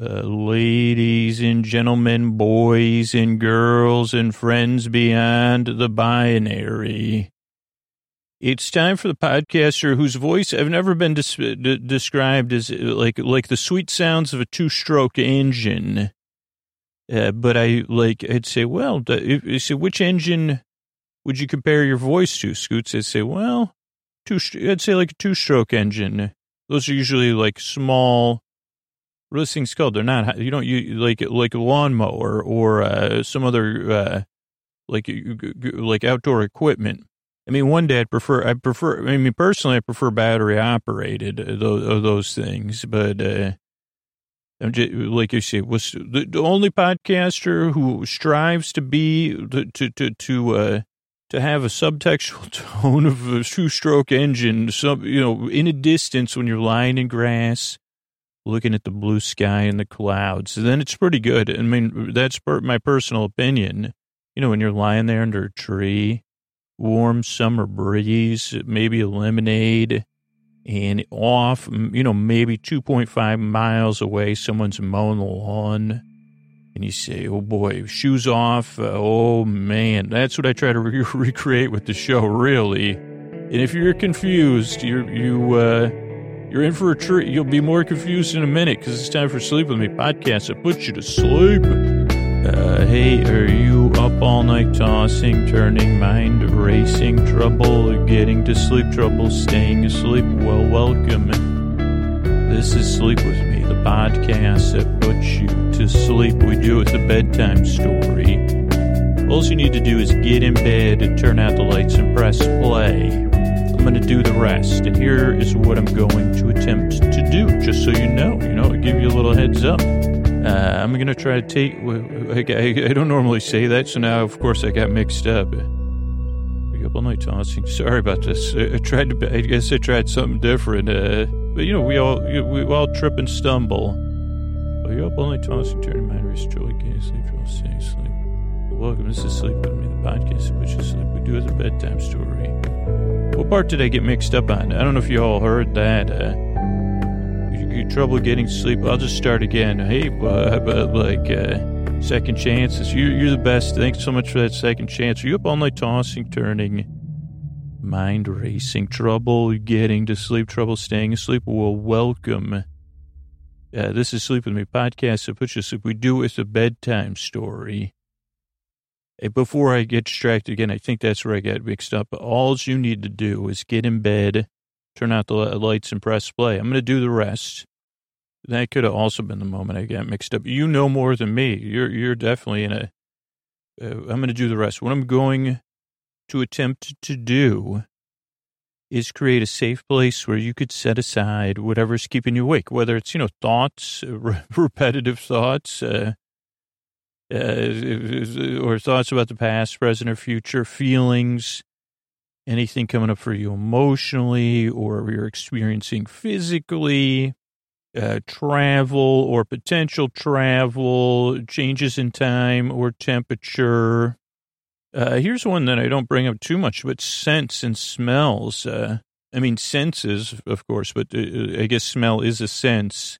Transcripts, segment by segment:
uh, ladies and gentlemen, boys and girls, and friends beyond the binary. It's time for the podcaster whose voice I've never been des- described as like like the sweet sounds of a two-stroke engine. Uh, but I like I'd say, well, you say which engine would you compare your voice to? Scoots, I'd say, well, two. I'd say like a two-stroke engine. Those are usually like small those things called? They're not, you don't, you like, like a lawnmower or uh, some other, uh, like, like outdoor equipment. I mean, one day I'd prefer, I prefer, I mean, personally, I prefer battery operated, uh, those, those things, but, uh, I'm just, like you say, was the, the only podcaster who strives to be, to, to, to, uh, to have a subtextual tone of a two stroke engine, some, you know, in a distance when you're lying in grass, looking at the blue sky and the clouds, then it's pretty good. I mean, that's my personal opinion. You know, when you're lying there under a tree, warm summer breeze, maybe a lemonade, and off, you know, maybe 2.5 miles away, someone's mowing the lawn. And you say, oh boy, shoes off. Oh man, that's what I try to re- recreate with the show, really. And if you're confused, you're, you, uh, you're in for a treat. You'll be more confused in a minute because it's time for Sleep With Me podcast that puts you to sleep. Uh, hey, are you up all night tossing, turning, mind racing, trouble, getting to sleep, trouble, staying asleep? Well, welcome. This is Sleep With Me, the podcast that puts you to sleep. We do it a bedtime story. All you need to do is get in bed turn out the lights and press play. I'm going to do the rest. And here is what I'm going to attempt to do, just so you know. You know, give you a little heads up. Uh, I'm going to try to take. I, I, don't normally say that, so now, of course, I got mixed up. Up all night tossing. Sorry about this. I, tried to. I guess I tried something different. Uh, but you know, we all we all trip and stumble. Are you up all night tossing, turning mind, race, joy, gain, sleep, drill, stay sleep. Welcome. This is Sleep with Me, the podcast which is sleep. We do a bedtime story. What part did I get mixed up on? I don't know if you all heard that. Uh, you get trouble getting sleep. I'll just start again. Hey, but like uh, second chances. You, you're the best. Thanks so much for that second chance. Are you up all night tossing, turning, mind racing, trouble getting to sleep, trouble staying asleep? Well, welcome. Uh, this is Sleep With Me podcast that put you to sleep. We do it with a bedtime story before I get distracted again, I think that's where I get mixed up. But All you need to do is get in bed, turn out the lights, and press play. I'm going to do the rest. That could have also been the moment I got mixed up. You know more than me. You're you're definitely in a. am uh, going to do the rest. What I'm going to attempt to do is create a safe place where you could set aside whatever's keeping you awake, whether it's you know thoughts, repetitive thoughts. Uh, uh, or thoughts about the past, present, or future, feelings, anything coming up for you emotionally or you're experiencing physically, uh, travel or potential travel, changes in time or temperature. Uh, here's one that I don't bring up too much, but scents and smells. Uh, I mean, senses, of course, but uh, I guess smell is a sense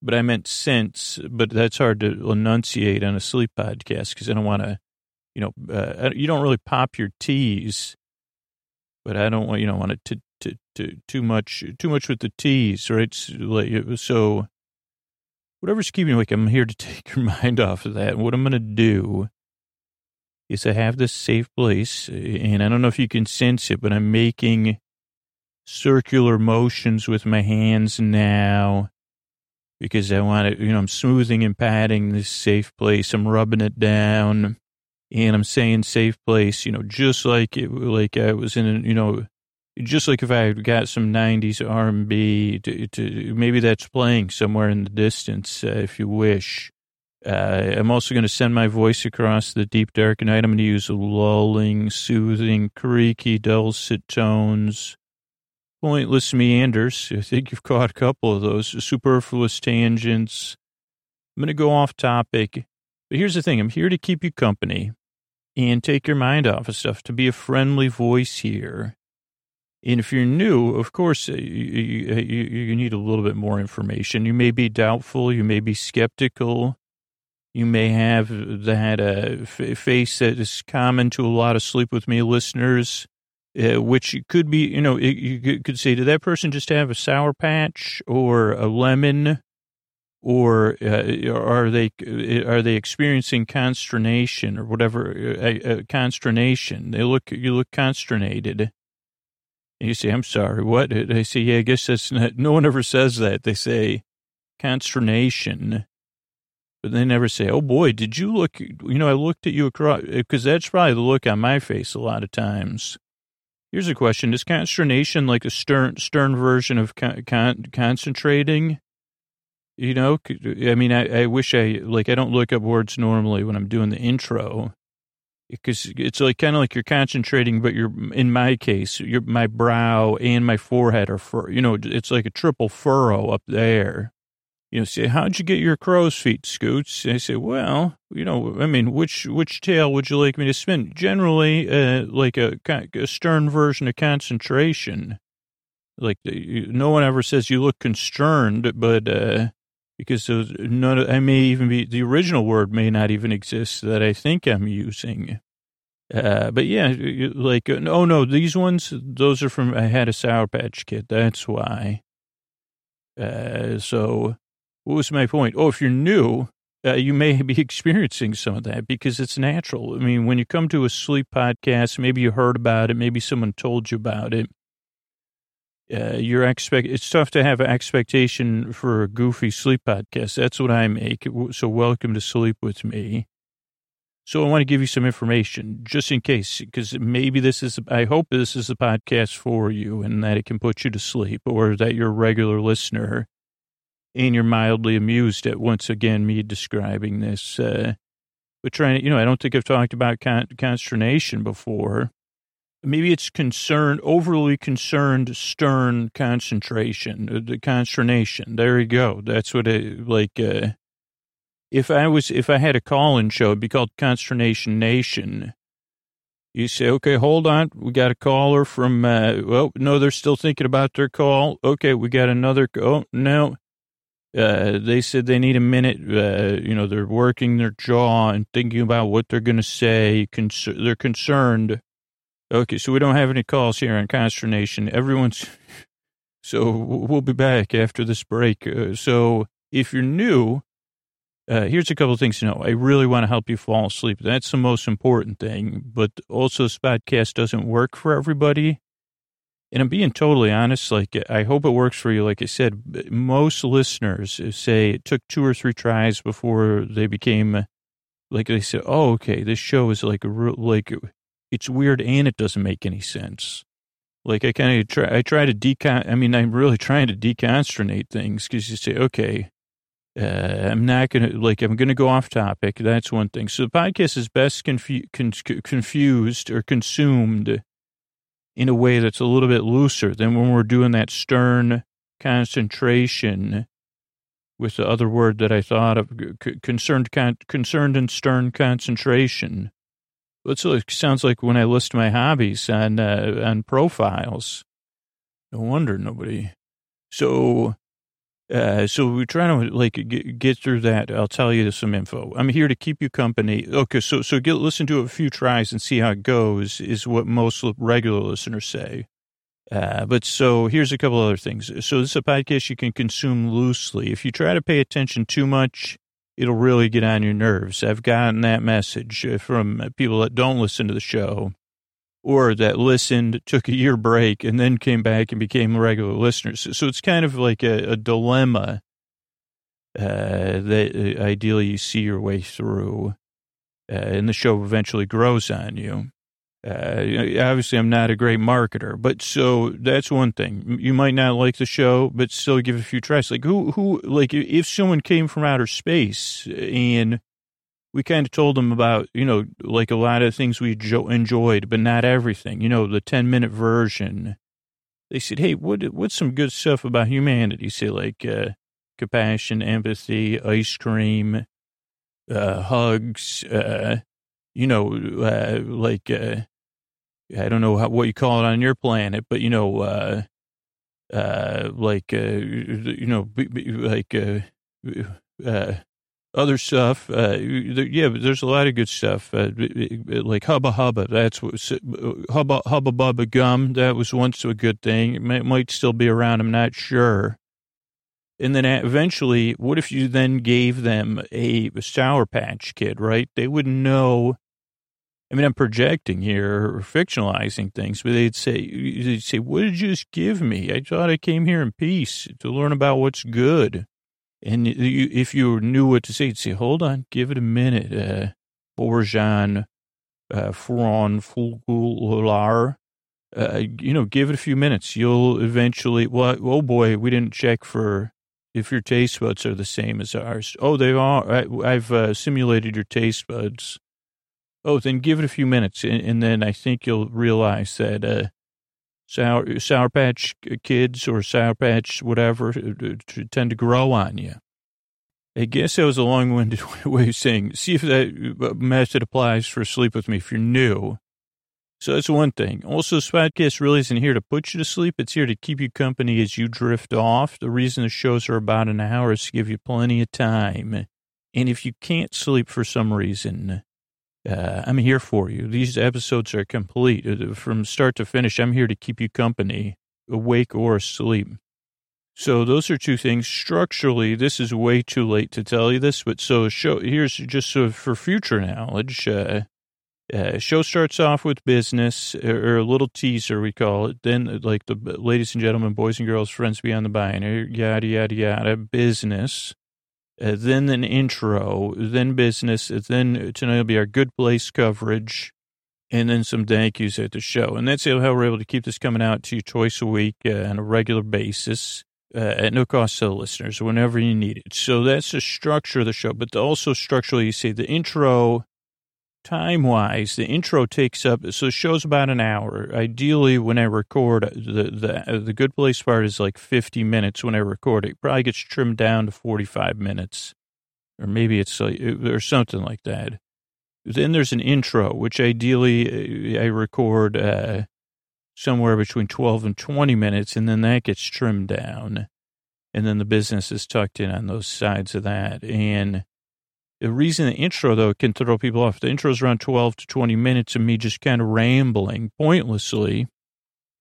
but I meant sense, but that's hard to enunciate on a sleep podcast because I don't want to, you know, uh, you don't really pop your T's, but I don't want, you know, want it to, to, to, too much, too much with the T's, right? So whatever's keeping you awake, I'm here to take your mind off of that. What I'm going to do is I have this safe place and I don't know if you can sense it, but I'm making circular motions with my hands now because I want to, you know, I'm smoothing and patting this safe place. I'm rubbing it down and I'm saying safe place, you know, just like it, like I was in, you know, just like if I got some 90s R&B to, to maybe that's playing somewhere in the distance, uh, if you wish. Uh, I'm also going to send my voice across the deep dark night. I'm going to use lulling, soothing, creaky, dulcet tones pointless meanders. I think you've caught a couple of those superfluous tangents. I'm going to go off topic, but here's the thing I'm here to keep you company and take your mind off of stuff, to be a friendly voice here. And if you're new, of course, uh, you, you, you need a little bit more information. You may be doubtful. You may be skeptical. You may have that uh, face that is common to a lot of Sleep With Me listeners, uh, which could be, you know, you could say, did that person just have a sour patch or a lemon? Or uh, are they are they experiencing consternation or whatever uh, uh, consternation? They look you look consternated and you say, I'm sorry, what? They say, yeah, I guess that's not, no one ever says that. They say consternation, but they never say, oh boy, did you look, you know, I looked at you across, because that's probably the look on my face a lot of times. Here's a question. Is consternation like a stern, stern version of con, con, concentrating? You know, I mean, I, I wish I, like, I don't look up words normally when I'm doing the intro because it's like kind of like you're concentrating, but you're in my case, your my brow and my forehead are fur. You know, it's like a triple furrow up there. You know, say, how'd you get your crow's feet, Scoots? And I say, well, you know, I mean, which which tail would you like me to spin? Generally, uh, like a, a stern version of concentration. Like no one ever says you look concerned, but uh, because none I may even be, the original word may not even exist that I think I'm using. Uh, but yeah, like, oh no, these ones, those are from, I had a Sour Patch Kid. That's why. Uh, so what was my point? Oh, if you're new, uh, you may be experiencing some of that because it's natural. I mean, when you come to a sleep podcast, maybe you heard about it, maybe someone told you about it uh, your expect it's tough to have an expectation for a goofy sleep podcast. That's what I make. So welcome to sleep with me. So I want to give you some information just in case, because maybe this is, I hope this is a podcast for you and that it can put you to sleep or that you're a regular listener and you're mildly amused at once again me describing this. Uh, but trying to, you know, I don't think I've talked about con- consternation before maybe it's concerned, overly concerned, stern concentration, uh, the consternation. There you go. That's what it, like, uh, if I was, if I had a call-in show, it'd be called Consternation Nation. You say, okay, hold on. We got a caller from, uh, well, no, they're still thinking about their call. Okay, we got another, oh, no. Uh, they said they need a minute. Uh, you know, they're working their jaw and thinking about what they're going to say. Concer- they're concerned Okay, so we don't have any calls here on consternation. Everyone's so we'll be back after this break. Uh, so if you're new, uh, here's a couple of things to know. I really want to help you fall asleep. That's the most important thing. But also, this podcast doesn't work for everybody. And I'm being totally honest. Like, I hope it works for you. Like I said, most listeners say it took two or three tries before they became, like they said, oh, okay, this show is like like it's weird and it doesn't make any sense. Like I kind of try, I try to decon, I mean, I'm really trying to deconsternate things because you say, okay, uh, I'm not to, like, I'm to go off topic. That's one thing. So the podcast is best confu- con- confused or consumed in a way that's a little bit looser than when we're doing that stern concentration with the other word that I thought of, concerned, con- concerned and stern concentration. It sounds like when I list my hobbies on uh, on profiles. No wonder nobody. So, uh, so we're trying to like get, get through that. I'll tell you some info. I'm here to keep you company. Okay, so so get listen to a few tries and see how it goes. Is what most regular listeners say. Uh, but so here's a couple other things. So this is a podcast you can consume loosely. If you try to pay attention too much, it'll really get on your nerves. I've gotten that message uh, from people that don't listen to the show or that listened, took a year break, and then came back and became regular listeners. So it's kind of like a, a dilemma uh, that uh, ideally you see your way through, uh, and the show eventually grows on you. Uh, obviously, I'm not a great marketer, but so that's one thing. You might not like the show, but still give it a few tries. Like who, who, like if someone came from outer space and we kind of told them about, you know, like a lot of things we jo- enjoyed, but not everything. You know, the 10 minute version. They said, "Hey, what what's some good stuff about humanity?" Say like uh, compassion, empathy, ice cream, uh, hugs. Uh, you know, uh, like, uh, I don't know how, what you call it on your planet, but you know, uh, uh, like, uh, you know, like, uh, uh, other stuff. Uh, yeah, there's a lot of good stuff. Uh, like Hubba Hubba. That's what Hubba Hubba Bubba Gum. That was once a good thing. It might, might still be around. I'm not sure. And then eventually, what if you then gave them a Sour Patch Kid, right? They wouldn't know. I mean, I'm projecting here or fictionalizing things, but they'd say, they'd say, what did you just give me? I thought I came here in peace to learn about what's good. And you, if you knew what to say, you'd say, hold on, give it a minute. Uh, Borjan, uh, Fron, Fulgular, uh, you know, give it a few minutes. You'll eventually, well, oh boy, we didn't check for if your taste buds are the same as ours. Oh, they are. I, have uh, simulated your taste buds. Oh, then give it a few minutes, and, and then I think you'll realize that uh, Sour, Sour Patch Kids or Sour Patch whatever uh, tend to grow on you. I guess that was a long-winded way of saying, see if that uh, method applies for Sleep With Me if you're new. So that's one thing. Also, this podcast really isn't here to put you to sleep. It's here to keep you company as you drift off. The reason the shows are about an hour is to give you plenty of time. And if you can't sleep for some reason, uh, I'm here for you. These episodes are complete uh, from start to finish. I'm here to keep you company, awake or asleep. So those are two things. Structurally, this is way too late to tell you this, but so show here's just so for future knowledge. Uh, uh, show starts off with business or, or, a little teaser, we call it. Then, like the ladies and gentlemen, boys and girls, friends beyond the binary, yada yada yada, business uh, then an intro, then business, then tonight will be our good place coverage, and then some thank yous at the show. And that's how we're able to keep this coming out to you twice a week uh, on a regular basis uh, at no cost to the listeners whenever you need it. So that's the structure of the show. But also structurally, you see the intro time wise, the intro takes up, so the show's about an hour. Ideally, when I record, the, the, the good place part is like 50 minutes when I record it. Probably gets trimmed down to 45 minutes, or maybe it's like, or something like that. Then there's an intro, which ideally uh, I record uh, somewhere between 12 and 20 minutes, and then that gets trimmed down. And then the business is tucked in on those sides of that. And the reason the intro, though, can throw people off, the intro is around 12 to 20 minutes of me just kind of rambling pointlessly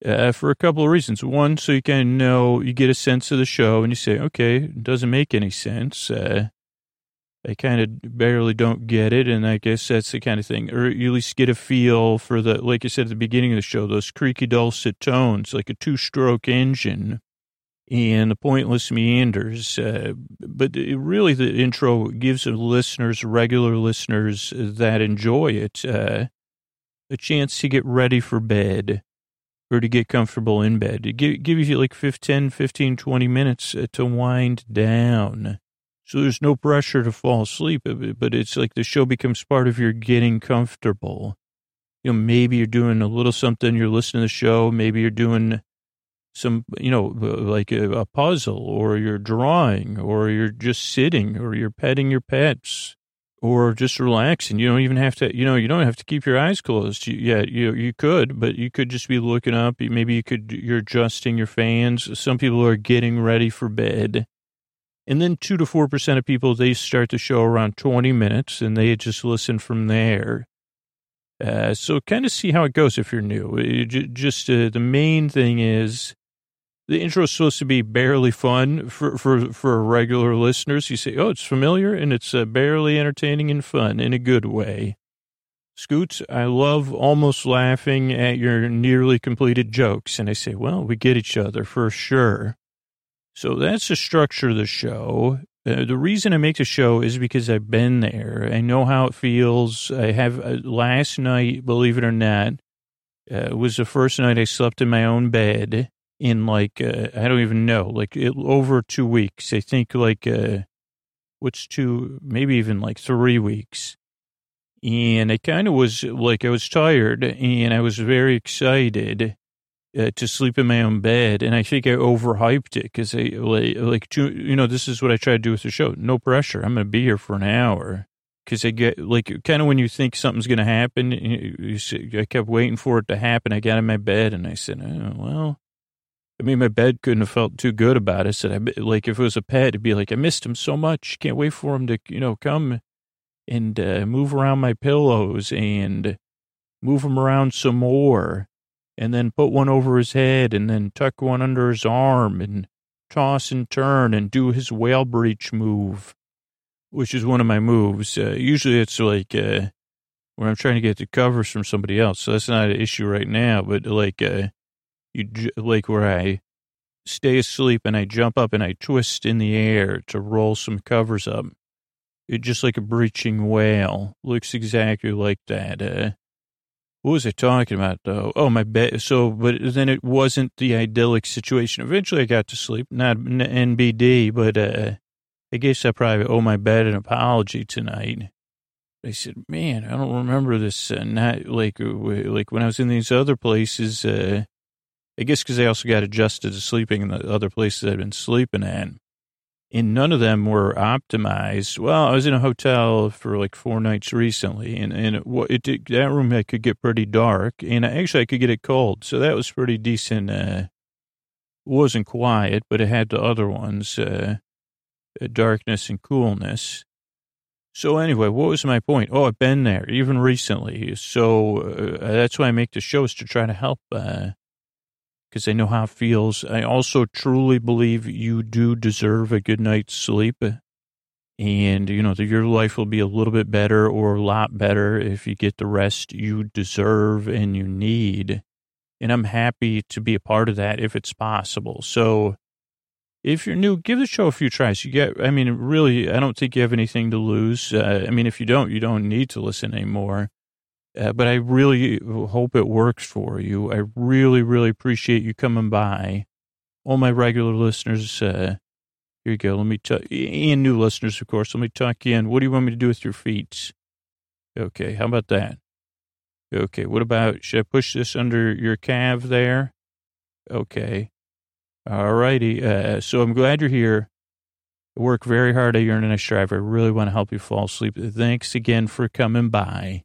uh, for a couple of reasons. One, so you kind of know, you get a sense of the show and you say, okay, it doesn't make any sense. Uh, I kind of barely don't get it. And I guess that's the kind of thing, or you at least get a feel for the, like I said at the beginning of the show, those creaky, dulcet tones, like a two stroke engine and the pointless meanders. Uh, but really, the intro gives the listeners, regular listeners that enjoy it, uh, a chance to get ready for bed or to get comfortable in bed. It give, gives you like 15, 15, 20 minutes uh, to wind down. So there's no pressure to fall asleep, but it's like the show becomes part of your getting comfortable. You know, maybe you're doing a little something, you're listening to the show, maybe you're doing some, you know, like a, a, puzzle or you're drawing or you're just sitting or you're petting your pets or just relaxing. You don't even have to, you know, you don't have to keep your eyes closed. You, yeah, you, you could, but you could just be looking up. Maybe you could, you're adjusting your fans. Some people are getting ready for bed. And then two to 4% of people, they start the show around 20 minutes and they just listen from there. Uh, so kind of see how it goes if you're new. just uh, the main thing is the intro is supposed to be barely fun for, for, for regular listeners. You say, oh, it's familiar and it's uh, barely entertaining and fun in a good way. Scoots, I love almost laughing at your nearly completed jokes. And I say, well, we get each other for sure. So that's the structure of the show. Uh, the reason I make the show is because I've been there. I know how it feels. I have uh, last night, believe it or not, uh, was the first night I slept in my own bed in like uh, I don't even know, like it, over two weeks. I think like uh, what's two, maybe even like three weeks. And I kind of was like I was tired, and I was very excited uh, to sleep in my own bed. And I think I overhyped it because I like like two, you know this is what I try to do with the show. No pressure. I'm going to be here for an hour. because I get like kind of when you think something's going to happen, you, you I kept waiting for it to happen. I got in my bed and I said, oh, well, I mean, my bed couldn't have felt too good about it. I said, like, if it was a pet, it'd be like, I missed him so much. Can't wait for him to, you know, come and uh, move around my pillows and move him around some more and then put one over his head and then tuck one under his arm and toss and turn and do his whale breach move which is one of my moves. Uh, usually it's like uh, when I'm trying to get the covers from somebody else. So that's not an issue right now. But like uh, you like where I stay asleep and I jump up and I twist in the air to roll some covers up. It just like a breaching whale looks exactly like that. Uh, what was I talking about though? Oh, my bed. So, but then it wasn't the idyllic situation. Eventually, I got to sleep. Not NBD, but uh, I guess I probably owe my bed an apology tonight. I said, man, I don't remember this. Uh, not like, uh, like when I was in these other places, uh, I guess because they also got adjusted to sleeping in the other places I'd been sleeping at. And none of them were optimized. Well, I was in a hotel for like four nights recently, and, and it, it, that room I could get pretty dark, and actually I could get it cold. So that was pretty decent. Uh, wasn't quiet, but it had the other ones. Uh, uh, darkness and coolness. So anyway, what was my point? Oh, I've been there even recently. So uh, that's why I make the shows to try to help, because I know how it feels. I also truly believe you do deserve a good night's sleep, and you know your life will be a little bit better or a lot better if you get the rest you deserve and you need. And I'm happy to be a part of that if it's possible. So if you're new, give the show a few tries. You get, I mean, really, I don't think you have anything to lose. Uh, I mean, if you don't, you don't need to listen anymore. Uh, but I really hope it works for you. I really, really appreciate you coming by. All my regular listeners, uh, here you go. Let me talk, and new listeners, of course. Let me talk in. What do you want me to do with your feet? Okay, how about that? Okay, what about, should I push this under your calf there? Okay. All righty. Uh, so I'm glad you're here. I work very hard at your nice drive. I really want to help you fall asleep. Thanks again for coming by.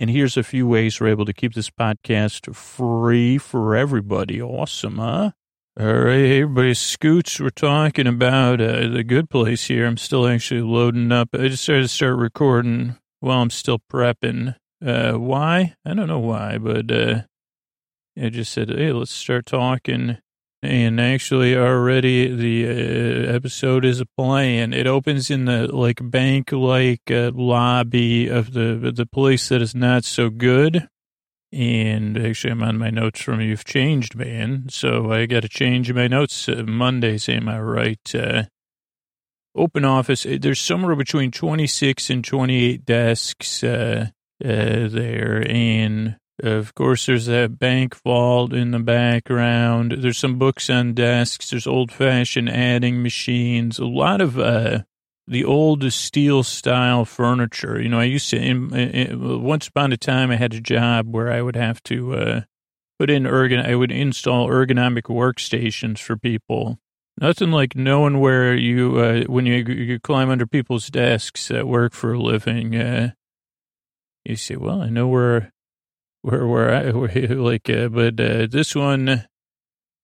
And here's a few ways we're able to keep this podcast free for everybody. Awesome, huh? All right, everybody, Scoots, we're talking about uh, the good place here. I'm still actually loading up. I just started to start recording while I'm still prepping. Uh, why? I don't know why, but uh, I just said, hey, let's start talking. And actually, already the uh, episode is playing. It opens in the like bank like uh, lobby of the the place that is not so good. And actually, I'm on my notes from You've Changed Man. So I got to change my notes uh, Mondays, am I right? Uh, open office. Uh, there's somewhere between 26 and 28 desks there. And of course, there's that bank vault in the background. There's some books on desks. There's old fashioned adding machines. A lot of uh, the old steel style furniture. You know, I used to, in, in, once upon a time, I had a job where I would have to uh, put in ergon. I would install ergonomic workstations for people. Nothing like knowing where you, uh, when you, you climb under people's desks that work for a living. Uh, you say, well, I know where where where I where, like, uh, but uh, this one,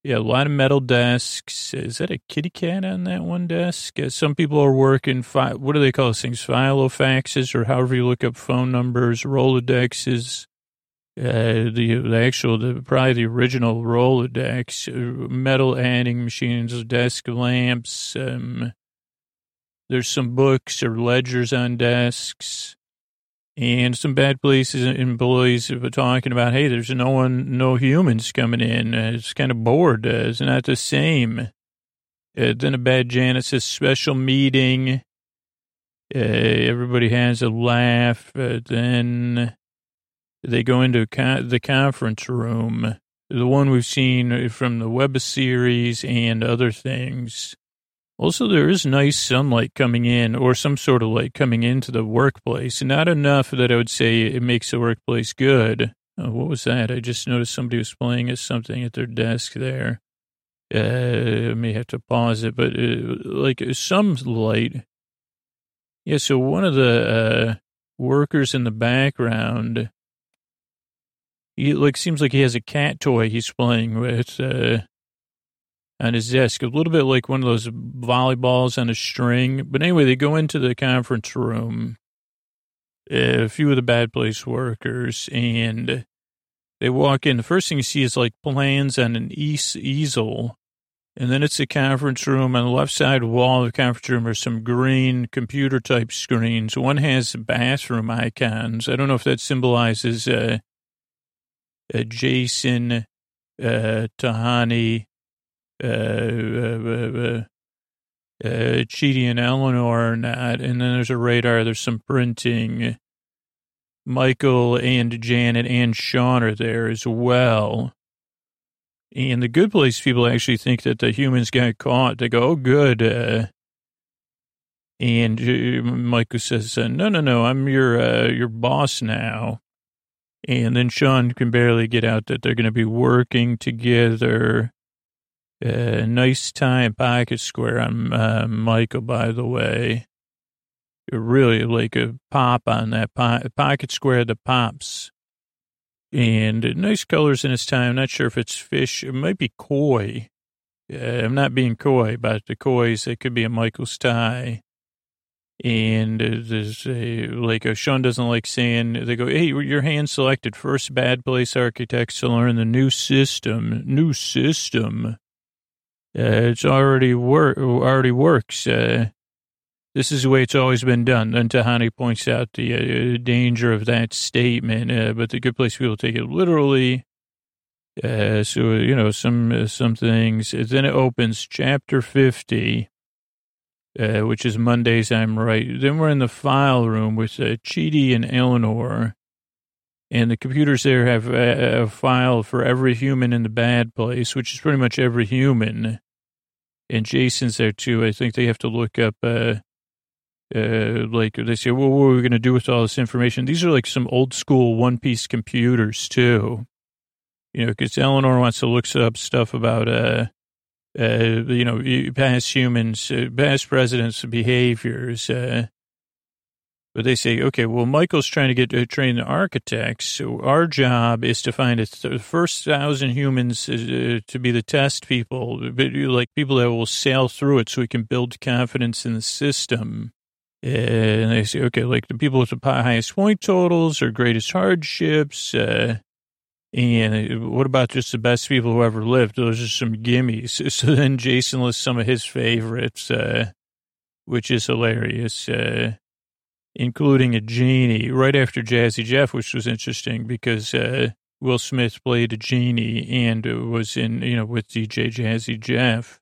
yeah, a lot of metal desks. Is that a kitty cat on that one desk? Uh, some people are working. Fi- what do they call those things? Filofaxes, or however you look up phone numbers, Rolodexes. Uh, the the actual, the, probably the original Rolodex, uh, metal adding machines, desk lamps. Um, there's some books or ledgers on desks and some bad places employees are talking about, hey, there's no one, no humans coming in. Uh, it's kind of bored. Uh, it's not the same. Uh, then a bad says special meeting. Uh, everybody has a laugh. Uh, then they go into the conference room, the one we've seen from the web series and other things. Also, there is nice sunlight coming in or some sort of light coming into the workplace. Not enough that I would say it makes the workplace good. Oh, what was that? I just noticed somebody was playing at something at their desk there. Uh, I may have to pause it, but uh, like some light. Yeah, so one of the uh, workers in the background, he like seems like he has a cat toy he's playing with uh, on his desk, a little bit like one of those volleyballs on a string. But anyway, they go into the conference room, a few of the bad place workers, and they walk in. The first thing you see is like plans on an easel and then it's a conference room. On the left side wall of the conference room are some green computer type screens. One has bathroom icons. I don't know if that symbolizes uh, uh, Jason, uh, Tahani, uh, uh, uh, uh, Chidi and Eleanor or not. And then there's a radar. There's some printing. Michael and Janet and Sean are there as well. And the good place people actually think that the humans got caught. They go, oh, good. Uh, and uh, Michael says, uh, no, no, no, I'm your, uh, your boss now. And then Sean can barely get out that they're going to be working together. Uh, nice time pocket square on uh, Michael, by the way. Really like a pop on that po- pocket square that pops and nice colors in his time. Not sure if it's fish. It might be koi. Uh, I'm not being coy about the kois. It could be a Michael's tie. And there's a, like a Sean doesn't like saying, they go, hey, your hand selected first bad place architects to learn the new system. New system. Uh, it's already work, already works. Uh, this is the way it's always been done. Then Tahani points out the uh, danger of that statement, uh, but the good place people take it literally. Uh, so, you know, some, uh, some things. Then it opens chapter 50, uh, which is Mondays, I'm right. Then we're in the file room with Chidi and Eleanor. And the computers there have a, a file for every human in the bad place, which is pretty much every human. And Jason's there too. I think they have to look up uh, uh, like they say, well, what are we going to do with all this information? These are like some old school one piece computers too, you know, because Eleanor wants to look up stuff about, uh, uh, you know, past humans, uh, past presidents' behaviors. Uh, but they say, okay, well, Michael's trying to get uh, the architects. So our job is to find the first thousand humans uh, to be the test people, like people that will sail through it so we can build confidence in the system. And they say, okay, like the people with the highest point totals or greatest hardships. Uh, and what about just the best people who ever lived? Those are some gimmies. So then Jason lists some of his favorites, uh, which is hilarious, uh, including a genie right after Jazzy Jeff, which was interesting because uh, Will Smith played a genie and was in, you know, with DJ Jazzy Jeff.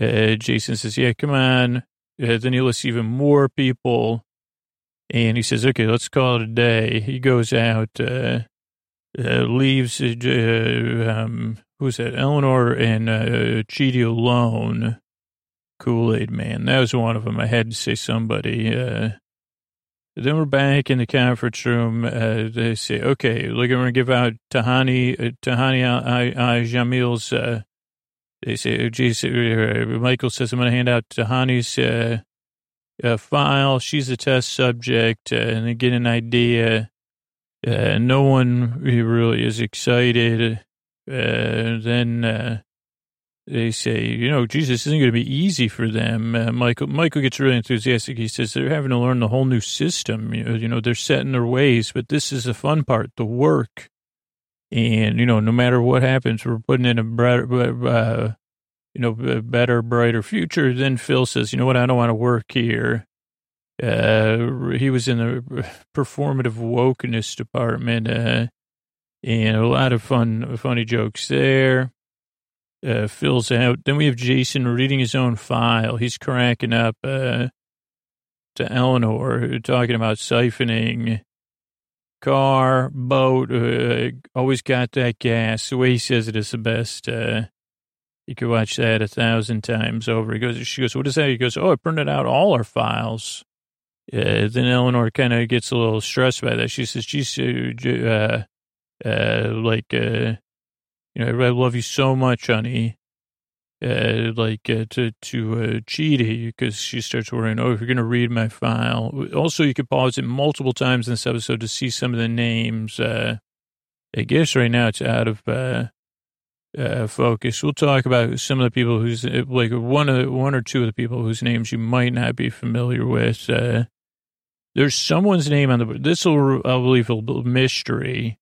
Uh, Jason says, yeah, come on. Uh, then he lists even more people. And he says, okay, let's call it a day. He goes out, uh, uh, leaves, uh, um, who's that? Eleanor and uh, Chidi alone. Kool-Aid man. That was one of them. I had to say somebody. Uh, then we're back in the conference room. Uh, they say, okay, look, we're going to give out Tahani, uh, Tahani I, I, Jamil's uh, they say, geez, uh, Michael says, I'm going to hand out Tahani's uh, uh, file. She's a test subject, uh, and they get an idea. Uh, no one really is excited. Uh, then they say, you know, Jesus isn't going to be easy for them. Michael Michael gets really enthusiastic. He says they're having to learn the whole new system. You know, you know, they're set in their ways, but this is the fun part, the work. And, you know, no matter what happens, we're putting in a better, uh, you know, better, brighter future. Then Phil says, you know what, I don't want to work here. Uh, he was in the performative wokeness department, uh, and a lot of fun, funny jokes there. Uh, Phil's out. Then we have Jason reading his own file. He's cracking up, uh, to Eleanor, talking about siphoning car, boat, uh, always got that gas. The way he says it is the best. Uh, you could watch that a thousand times over. He goes, she goes, what is that? He goes, oh, I printed out all our files. Uh, then Eleanor kind of gets a little stressed by that. She says, geez, uh, uh, like, uh, you know, I love you so much, honey. uh, like uh, to to uh, Chidi because she starts worrying. Oh, if you're going to read my file. Also, you could pause it multiple times in this episode to see some of the names. Uh, I guess right now it's out of uh, uh, focus. We'll talk about some of the people who's like one of the, one or two of the people whose names you might not be familiar with. Uh, there's someone's name on the. This will, I believe, a mystery.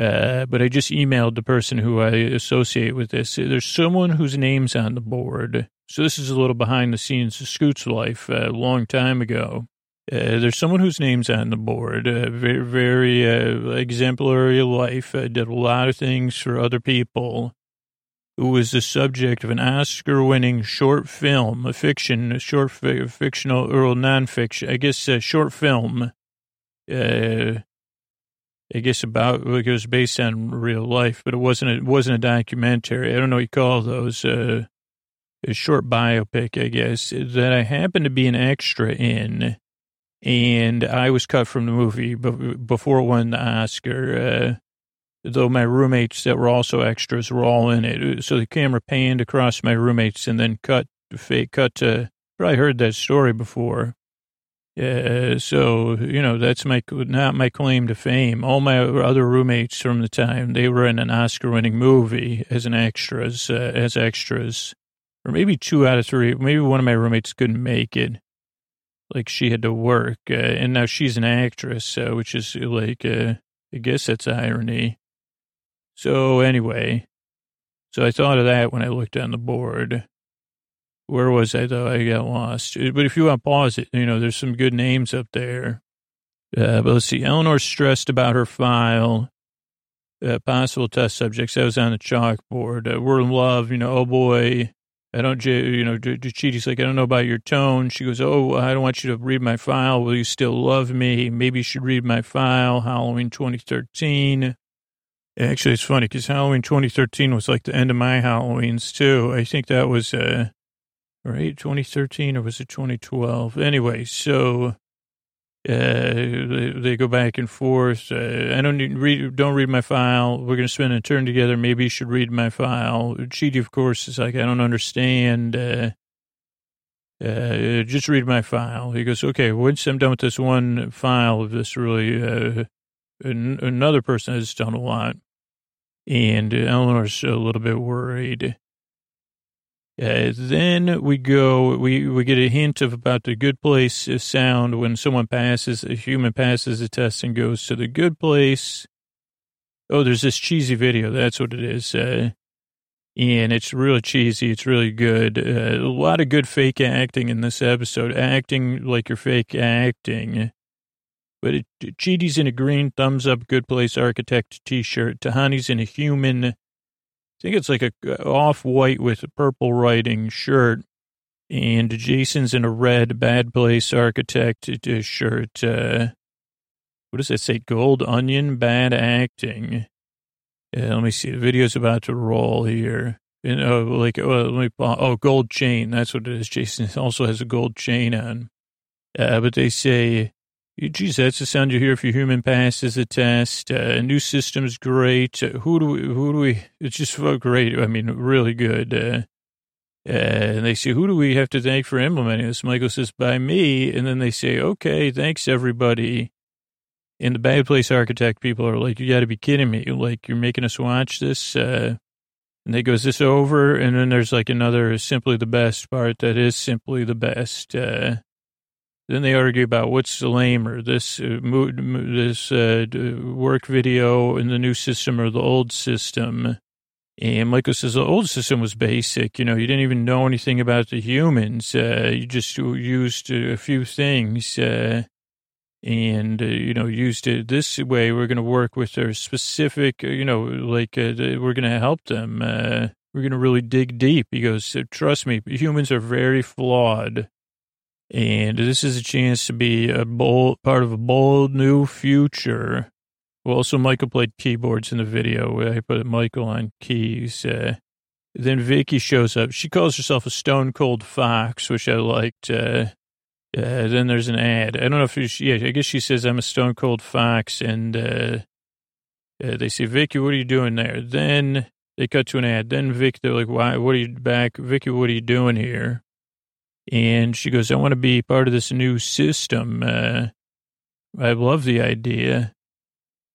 Uh, but I just emailed the person who I associate with this. There's someone whose name's on the board. So this is a little behind the scenes of Scoot's life a long time ago. Uh, there's someone whose name's on the board. Uh, very, very uh, exemplary life. Uh, did a lot of things for other people. Who was the subject of an Oscar-winning short film, a fiction, a short fi- fictional or nonfiction, I guess, a short film. Uh, I guess about like it was based on real life, but it wasn't. It wasn't a documentary. I don't know what you call those. Uh, a short biopic, I guess, that I happened to be an extra in and I was cut from the movie before it won the Oscar. Uh, though my roommates that were also extras were all in it, so the camera panned across my roommates and then cut fake cut to. Probably heard that story before. Uh, so you know that's my not my claim to fame. All my other roommates from the time they were in an Oscar-winning movie as an extras uh, as extras, or maybe two out of three. Maybe one of my roommates couldn't make it like she had to work, uh, and now she's an actress, uh, which is like, uh, I guess that's irony. So anyway, so I thought of that when I looked on the board. Where was I though? I got lost. Uh, but if you want to pause it, you know, there's some good names up there. Uh, but let's see. Eleanor stressed about her file. Uh, possible test subjects. That was on the chalkboard. Uh, we're in love. You know, oh boy, I don't, you know, Chidi's like, I don't know about your tone. She goes, Oh, I don't want you to read my file. Will you still love me? Maybe you should read my file. Halloween 2013. Actually, it's funny because Halloween 2013 was like the end of my Halloweens too. I think that was, uh, right, 2013 or was it 2012? Anyway, so uh, they, they, go back and forth. Uh, I don't need, read, don't read my file. We're going to spend a turn together. Maybe you should read my file. Chidi, of course, is like, I don't understand. Uh, uh, just read my file. He goes, okay, once I'm done with this one file of this really, uh, an, another person has done a lot. And Eleanor's a little bit worried. Uh, then we go, we, we get a hint of about the good place sound when someone passes, a human passes a test and goes to the good place. Oh, there's this cheesy video. That's what it is. Uh, and it's really cheesy. It's really good. Uh, a lot of good fake acting in this episode, acting like you're fake acting. But it, Chidi's in a green thumbs up, good place architect t-shirt. Tahani's in a human think it's like a off white with a purple writing shirt. And Jason's in a red bad place architect shirt. Uh, what does it say? Gold onion bad acting. Yeah, let me see. The video's about to roll here. And, oh, like, oh, let me, oh, gold chain. That's what it is. Jason also has a gold chain on. Uh, but they say Geez, that's the sound you hear if your human passes a test. Uh, new system's great. Uh, who do we, who do we, it's just great. I mean, really good. Uh, uh, and they say, who do we have to thank for implementing this? Michael says, by me. And then they say, okay, thanks everybody. And the bad place architect people are like, you got to be kidding me. Like, you're making us watch this. Uh, and they go, is this over? And then there's like another simply the best part that is simply the best. Uh, then they argue about what's lamer, this uh, this uh, work video in the new system or the old system. And Michael says the old system was basic. You know, you didn't even know anything about the humans. Uh, you just used a few things, uh, and uh, you know, used it this way. We're going to work with their specific. Uh, you know, like we're going to help them. we're going to really dig deep. He goes, "Trust me, humans are very flawed." And this is a chance to be a bold part of a bold new future. Well, also Michael played keyboards in the video. I put Michael on keys. Uh, then Vicky shows up. She calls herself a stone cold fox, which I liked. Uh, uh, then there's an ad. I don't know if she, yeah, I guess she says I'm a stone cold fox. And uh, uh, they say, Vicky, what are you doing there? Then they cut to an ad. Then Vic, they're like, why, what are you back? Vicky, what are you doing here? And she goes, I want to be part of this new system. Uh, I love the idea.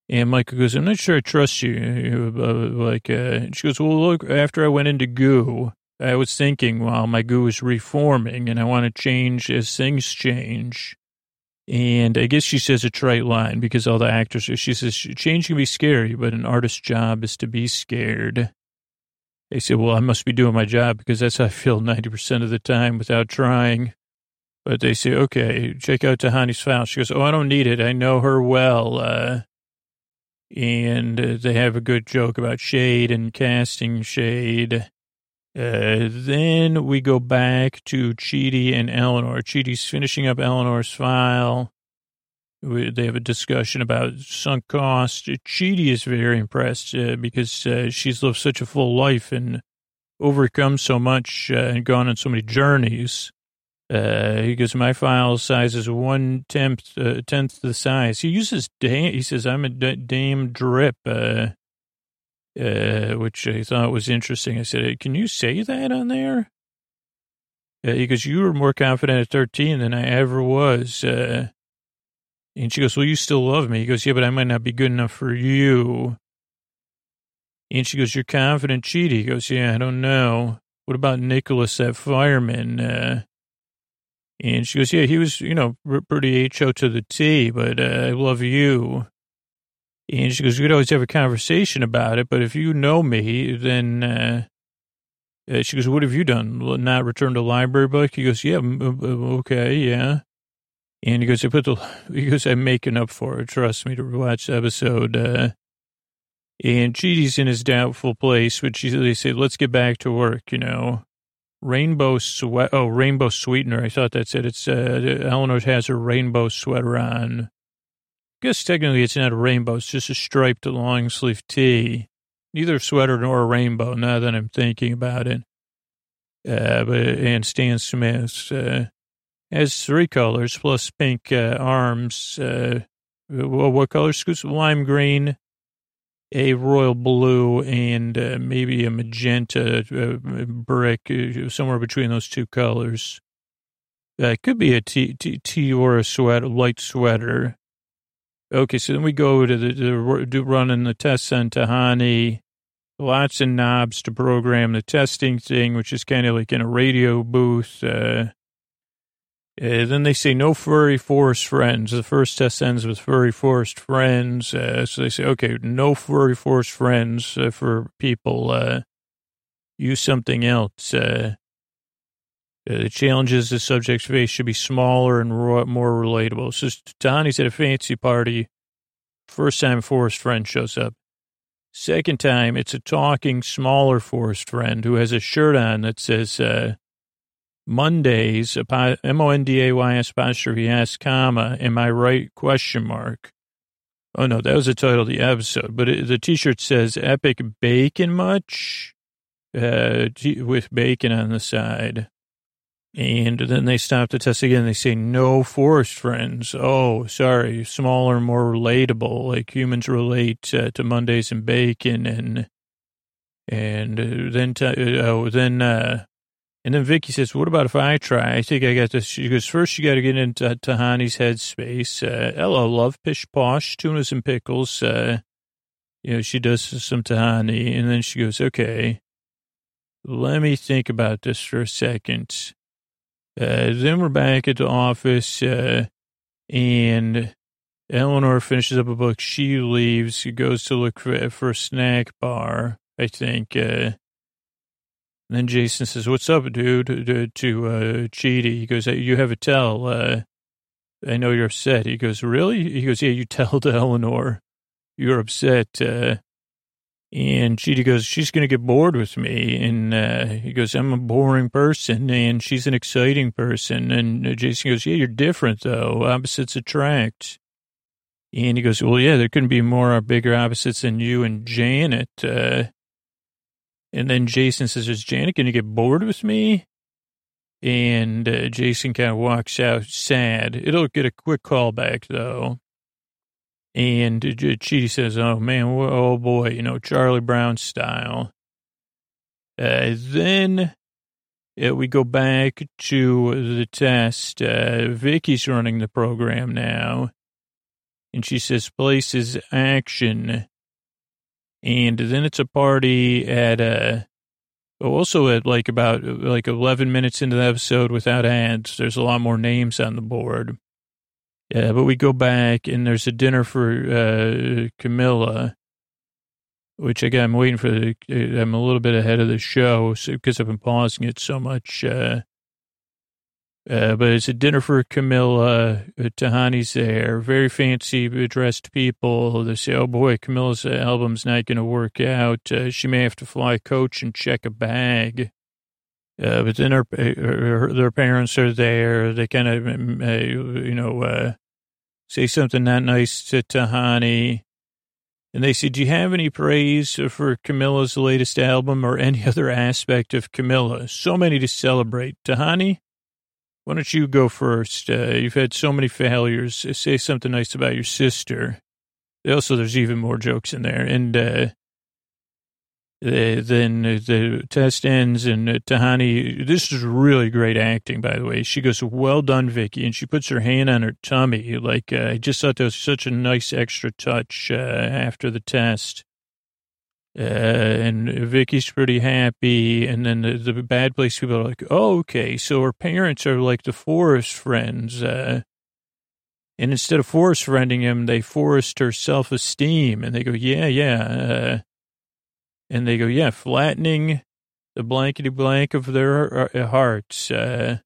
And Michael goes, I'm not sure I trust you. Uh, like, uh, she goes, well, look, after I went into goo, I was thinking while my goo is reforming and I want to change as things change. And I guess she says a trite line because all the actors, she says, change can be scary, but an artist's job is to be scared. They say, well, I must be doing my job because that's how I feel 90% of the time without trying. But they say, okay, check out Tahani's file. She goes, oh, I don't need it. I know her well. Uh, and uh, they have a good joke about shade and casting shade. Uh, then we go back to Chidi and Eleanor. Chidi's finishing up Eleanor's file. They have a discussion about sunk cost. Chidi is very impressed uh, because uh, she's lived such a full life and overcome so much uh, and gone on so many journeys. Uh, he goes, my file size is one tenth, uh, tenth the size. He uses dame. He says, I'm a damn drip, uh, which I thought was interesting. I said, can you say that on there? He goes, you were more confident at 13 than I ever was. And she goes, well, you still love me. He goes, yeah, but I might not be good enough for you. And she goes, you're confident, Chidi. He goes, yeah, I don't know. What about Nicholas, that fireman? Uh, and she goes, yeah, he was, you know, pretty HO to the T, but uh, I love you. And she goes, we could always have a conversation about it, but if you know me, then, uh, uh, she goes, what have you done? Not returned a library book? He goes, yeah, okay, yeah. And he goes, I put the, he goes, I'm making up for it. Trust me to watch the episode. Uh, and Chidi's in his doubtful place, which they say, let's get back to work, you know. Rainbow sweat. Oh, rainbow sweetener. I thought that's it. It's uh, Eleanor has her rainbow sweater on. I guess technically it's not a rainbow. It's just a striped long sleeve tee. Neither sweater nor a rainbow. Now that I'm thinking about it. Uh, but and Stan Smith uh, has three colors plus pink uh, arms. Uh, what color? Scoots lime green, a royal blue and uh, maybe a magenta uh, brick, uh, somewhere between those two colors. It could be a a T, T, T or a sweater, light sweater. Okay, so then we go to the, the do running the tests on Tahani. Lots of knobs to program the testing thing, which is kind of like in a radio booth. Uh, uh, then they say no furry forest friends. The first test ends with furry forest friends. Uh, so they say, okay, no furry forest friends uh, for people. Uh, use something else. Uh, uh, the challenges the subjects face should be smaller and more relatable. So Tahani's at a fancy party. First time forest friend shows up. Second time, it's a talking, smaller forest friend who has a shirt on that says, Mondays, M-O-N-D-A-Y-S apostrophe S, comma, am I right, question mark. Oh, no, that was the title of the episode. But it, the T-shirt says Epic Bacon Much uh, with bacon on the side. And then they stop the test again. They say, no forest friends. Oh, sorry, smaller, more relatable. Like humans relate uh, to Mondays and bacon. And and uh, then, t- uh, oh, then uh, and then Vicky says, what about if I try? I think I got this. She goes, first you got to get into Tahani's headspace. Uh, hello, love, pish posh, tunas and pickles. Uh, you know, she does some Tahani. And then she goes, okay, let me think about this for a second. Uh, then we're back at the office, uh, and Eleanor finishes up a book. She leaves, goes to look for, for a snack bar, I think. Uh, and then Jason says, what's up, dude, to, to uh, Chidi. He goes, you have a tell. Uh, I know you're upset. He goes, really? He goes, yeah, you tell to Eleanor you're upset. Uh, and Chidi goes, she's going to get bored with me. And uh, he goes, I'm a boring person and she's an exciting person. And Jason goes, yeah, you're different though. Opposites attract. And he goes, well, yeah, there couldn't be more or bigger opposites than you and Janet. Uh, and then Jason says, is Janet going to get bored with me? And uh, Jason kind of walks out sad. It'll get a quick call back, though. And uh, Chidi says, oh, man, oh, boy, you know, Charlie Brown style. Uh, then uh, we go back to the test. Uh, Vicky's running the program now. And she says, places action. And then it's a party at, uh, also at like about like 11 minutes into the episode without ads. There's a lot more names on the board. Yeah, but we go back and there's a dinner for uh, Camilla, which again, I'm waiting for the, I'm a little bit ahead of the show because I've been pausing it so much. Uh, uh, but it's a dinner for Camilla. Uh, Tahani's there. Very fancy dressed people. They say, oh boy, Camilla's album's not going to work out. Uh, she may have to fly coach and check a bag. Uh, but then her, her, their parents are there. They kind of, uh, you know, uh, say something not nice to Tahani. And they say, do you have any praise for Camilla's latest album or any other aspect of Camilla? So many to celebrate. Tahani, why don't you go first? Uh, you've had so many failures. Say something nice about your sister. Also, there's even more jokes in there. And, uh, uh, then the test ends and uh, Tahani, this is really great acting, by the way. She goes, well done, Vicky. And she puts her hand on her tummy. Like, uh, I just thought that was such a nice extra touch uh, after the test. Uh, and Vicky's pretty happy. And then the, the, bad place people are like, oh, okay. So her parents are like the forest friends. Uh, and instead of forest friending him, they forced her self esteem. And they go, yeah, yeah and they go, yeah, flattening the blankety blank of their uh, hearts. Uh,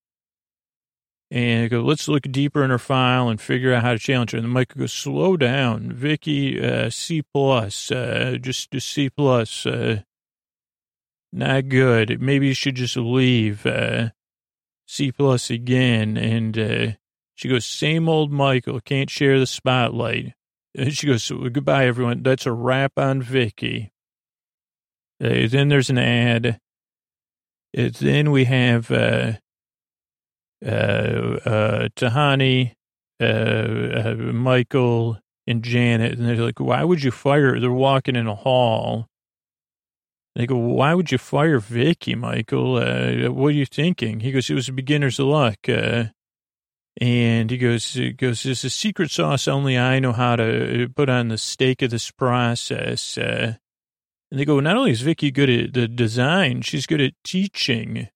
and go, let's look deeper in her file and figure out how to challenge her. And the Michael goes, slow down, Vicky, uh, C plus, uh, just, just C plus, uh, not good. Maybe you should just leave, uh, C plus again. And, uh, she goes, same old Michael, can't share the spotlight. And she goes, goodbye, everyone. That's a wrap on Vicky. Uh, then there's an ad. Then we have Tahani, uh, Michael, and Janet. And they're like, why would you fire? They're walking in a hall. They go, why would you fire Vicky, Michael? Uh, what are you thinking? He goes, it was a beginner's luck. Uh, and he goes, he goes, this is secret sauce only I know how to put on the stake of this process. Uh, and they go, not only is Vicky good at the design, she's good at teaching.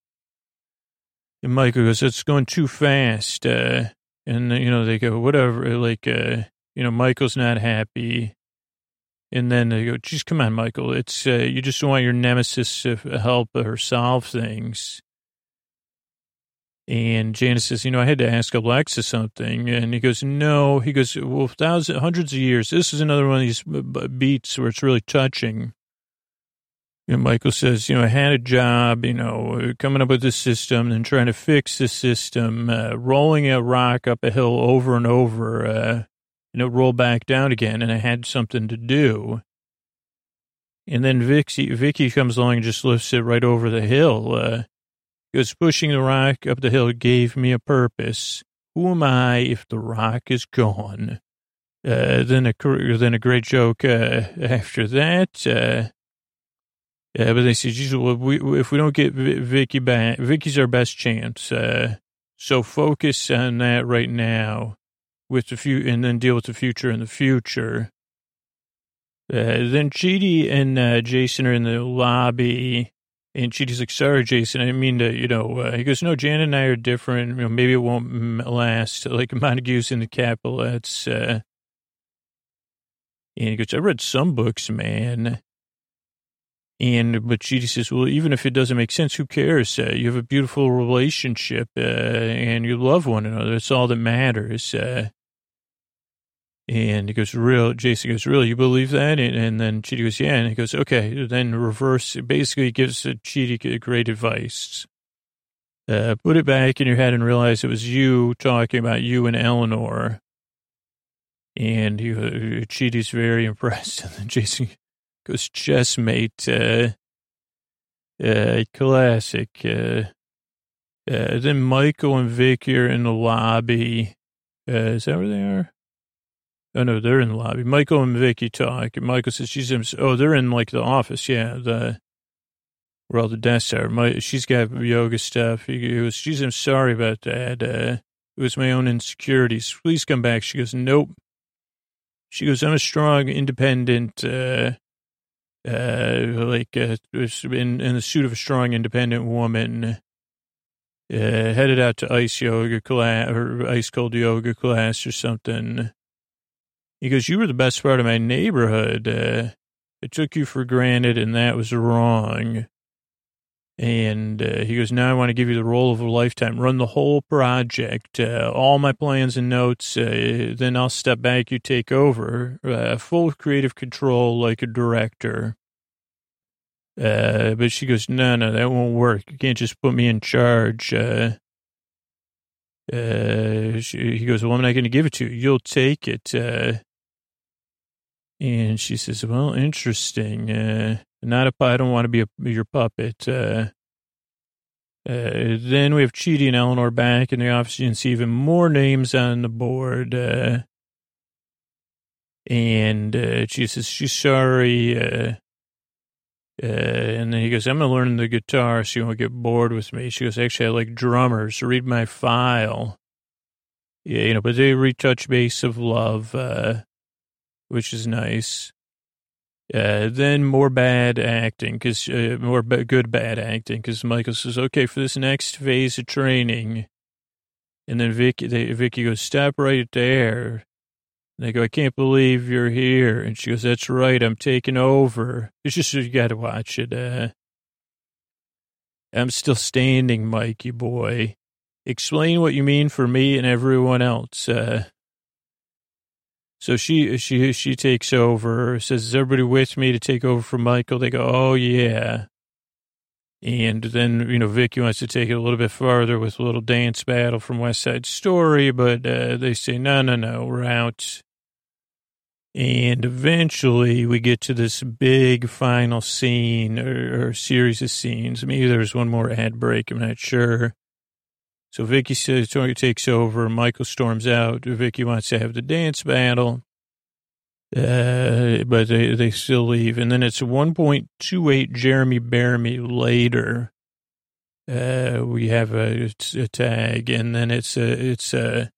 And Michael goes, it's going too fast. Uh, and, you know, they go, whatever, like, uh, you know, Michael's not happy. And then they go, geez, come on, Michael. It's, uh, you just want your nemesis to help her solve things. And Janice says, you know, I had to ask Alexa something. And he goes, no. He goes, well, thousands, hundreds of years. This is another one of these beats where it's really touching. Know, Michael says, you know, I had a job, you know, coming up with the system and trying to fix the system, uh, rolling a rock up a hill over and over, uh, and it rolled back down again, and I had something to do. And then Vicky, Vicky comes along and just lifts it right over the hill. Uh, goes pushing the rock up the hill gave me a purpose. Who am I if the rock is gone? Uh, then a then a great joke uh, after that. Uh, yeah, but they said, Jesus, well, we, if we don't get Vicky back, Vicky's our best chance. Uh, so focus on that right now with the few, and then deal with the future in the future. Uh, then Chidi and uh, Jason are in the lobby, and Chidi's like, "Sorry, Jason, I didn't mean to." You know, uh, he goes, "No, Jan and I are different. You know, maybe it won't last." Like Montague's in the Capulets. Uh, and he goes, "I read some books, man." And, but she says, well, even if it doesn't make sense, who cares? Uh, you have a beautiful relationship, uh, and you love one another. That's all that matters. Uh, and he goes, real, Jason goes, really, you believe that? And, and then Chidi goes, yeah. And he goes, okay, then reverse, basically gives Chidi great advice. Uh, put it back in your head and realize it was you talking about you and Eleanor. And he, uh, Chidi's very impressed. And then Jason, goes chessmate, uh, uh, classic. Uh, uh, then Michael and Vicky are in the lobby. Uh, is that where they are? Oh no, they're in the lobby. Michael and Vicky talk. And Michael says she's in, oh, they're in like the office. Yeah. The, where all the desks are. My, she's got yoga stuff. He goes, she's, I'm sorry about that. Uh, it was my own insecurities. Please come back. She goes, nope. She goes, I'm a strong, independent, uh, uh, like, uh, in, in the suit of a strong, independent woman, uh, headed out to ice yoga class or ice cold yoga class or something. He goes, you were the best part of my neighborhood. Uh, I took you for granted and that was wrong. And uh, he goes, now I want to give you the role of a lifetime. Run the whole project, uh, all my plans and notes. Uh, then I'll step back. You take over. Uh, full creative control like a director. Uh, but she goes, no, no, that won't work. You can't just put me in charge. Uh, she, he goes, well, I'm not going to give it to you. You'll take it. and she says, well, interesting. Not a, I don't want to be a, your puppet. Uh, uh, then we have Chidi and Eleanor back in the office. You can see even more names on the board. Uh, and uh, she says she's sorry. Uh, uh, and then he goes, I'm going to learn the guitar so you won't get bored with me. She goes, actually, I like drummers. Read my file. Yeah, you know, but they retouch base of love, uh, which is nice. Uh, then more bad acting, because uh, more ba- good bad acting, because Michael says, "Okay, for this next phase of training," and then Vicky, they, Vicky goes, "Stop right there." And they go, "I can't believe you're here," and she goes, "That's right, I'm taking over." It's just you got to watch it. Uh, I'm still standing, Mikey boy. Explain what you mean for me and everyone else. Uh, so she she she takes over. Says, "Is everybody with me to take over for Michael?" They go, "Oh yeah." And then you know Vicky wants to take it a little bit farther with a little dance battle from West Side Story, but uh, they say, "No, no, no, we're out." And eventually we get to this big final scene or, or series of scenes. Maybe there's one more ad break. I'm not sure. So Vicky says, Tori takes over. Michael storms out. Vicky wants to have the dance battle. Uh, but they, they still leave. And then it's 1.28 Jeremy Bearimy later. Uh, we have a, a, tag and then it's a, it's a,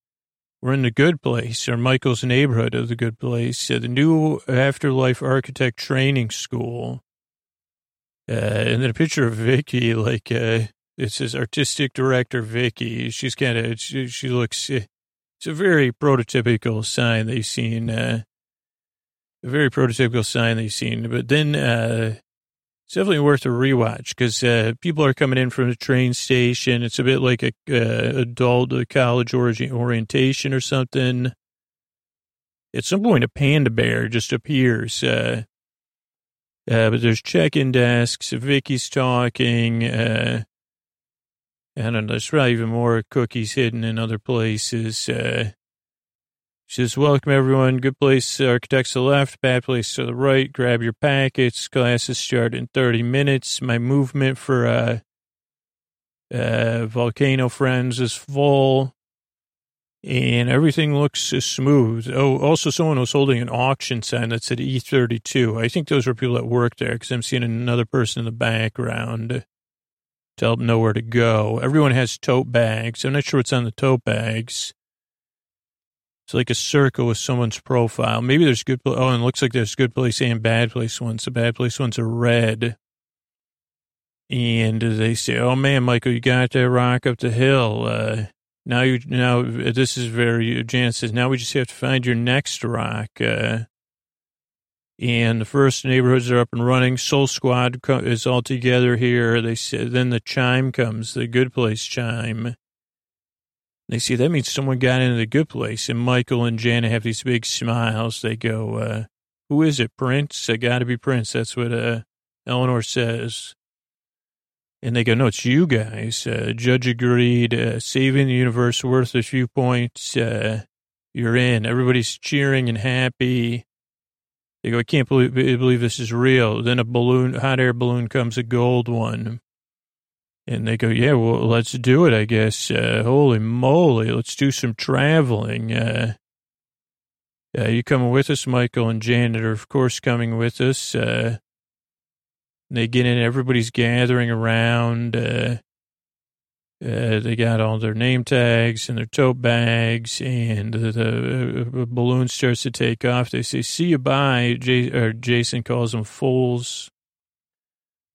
we're in the good place or Michael's neighborhood of the good place, uh, the new afterlife architect training school. Uh, and then a picture of Vicky, like, uh, it says artistic director Vicky. She's kind of she, she, looks. It's a very prototypical sign that you've seen. Uh, a very prototypical sign that you've seen. But then uh, it's definitely worth a rewatch because uh, people are coming in from the train station. It's a bit like a uh, adult college origin orientation or something. At some point, a panda bear just appears. Uh, uh, but there's check-in desks. Vicky's talking. I don't know, there's probably even more cookies hidden in other places. Uh, she says, welcome everyone. Good place, architects to the left, bad place to the right. Grab your packets. Classes start in 30 minutes. My movement for, uh, uh, Volcano Friends is full and everything looks smooth. Oh, also someone was holding an auction sign that said E32. I think those were people that work there because I'm seeing another person in the background to help know where to go. Everyone has tote bags. I'm not sure what's on the tote bags. It's like a circle with someone's profile. Maybe there's good. Oh, and it looks like there's good place and bad place ones. The bad place ones are red. And they say, "Oh man, Michael, you got to rock up the hill." Uh, now you now this is very. Jan says, "Now we just have to find your next rock." Uh, and the first neighborhoods are up and running. Soul Squad is all together here. They say, then the chime comes, the good place chime. They see that means someone got into the good place. And Michael and Jana have these big smiles. They go, uh, who is it? Prince? It got to be Prince. That's what, uh, Eleanor says. And they go, no, it's you guys. Uh, judge agreed, uh, saving the universe worth a few points. Uh, you're in. Everybody's cheering and happy. They go, I can't believe, believe this is real. Then a balloon, hot air balloon comes, a gold one. And they go, yeah, well, let's do it, I guess. Uh, holy moly, let's do some traveling. Uh, uh, you coming with us, Michael and Janet are, of course, coming with us. Uh, They get in, everybody's gathering around. Uh, uh, they got all their name tags and their tote bags, and the, the uh, balloon starts to take off. They say, "See you, bye." Jay, or Jason calls them fools,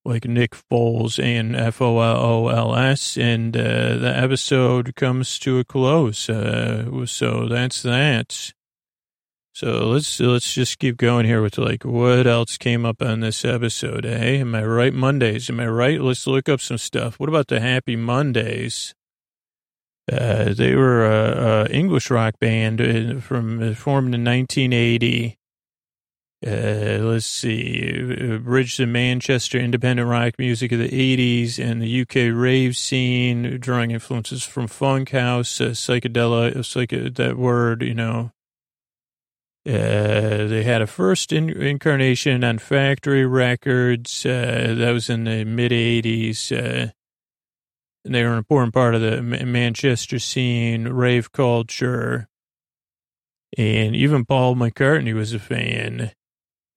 like Nick Foles and F O L O L S, and uh, the episode comes to a close. Uh, so that's that. So let's let's just keep going here with like what else came up on this episode, eh? Am I right? Mondays, am I right? Let's look up some stuff. What about the Happy Mondays? Uh, they were a, a English rock band uh, from uh, formed in 1980. Uh, let's see, bridged the Manchester independent rock music of the 80s and the UK rave scene, drawing influences from funk house, uh, psychedelic, psych- that word, you know, uh, they had a first in- incarnation on Factory Records. Uh, that was in the mid 80s. Uh, they were an important part of the Manchester scene, rave culture. And even Paul McCartney was a fan.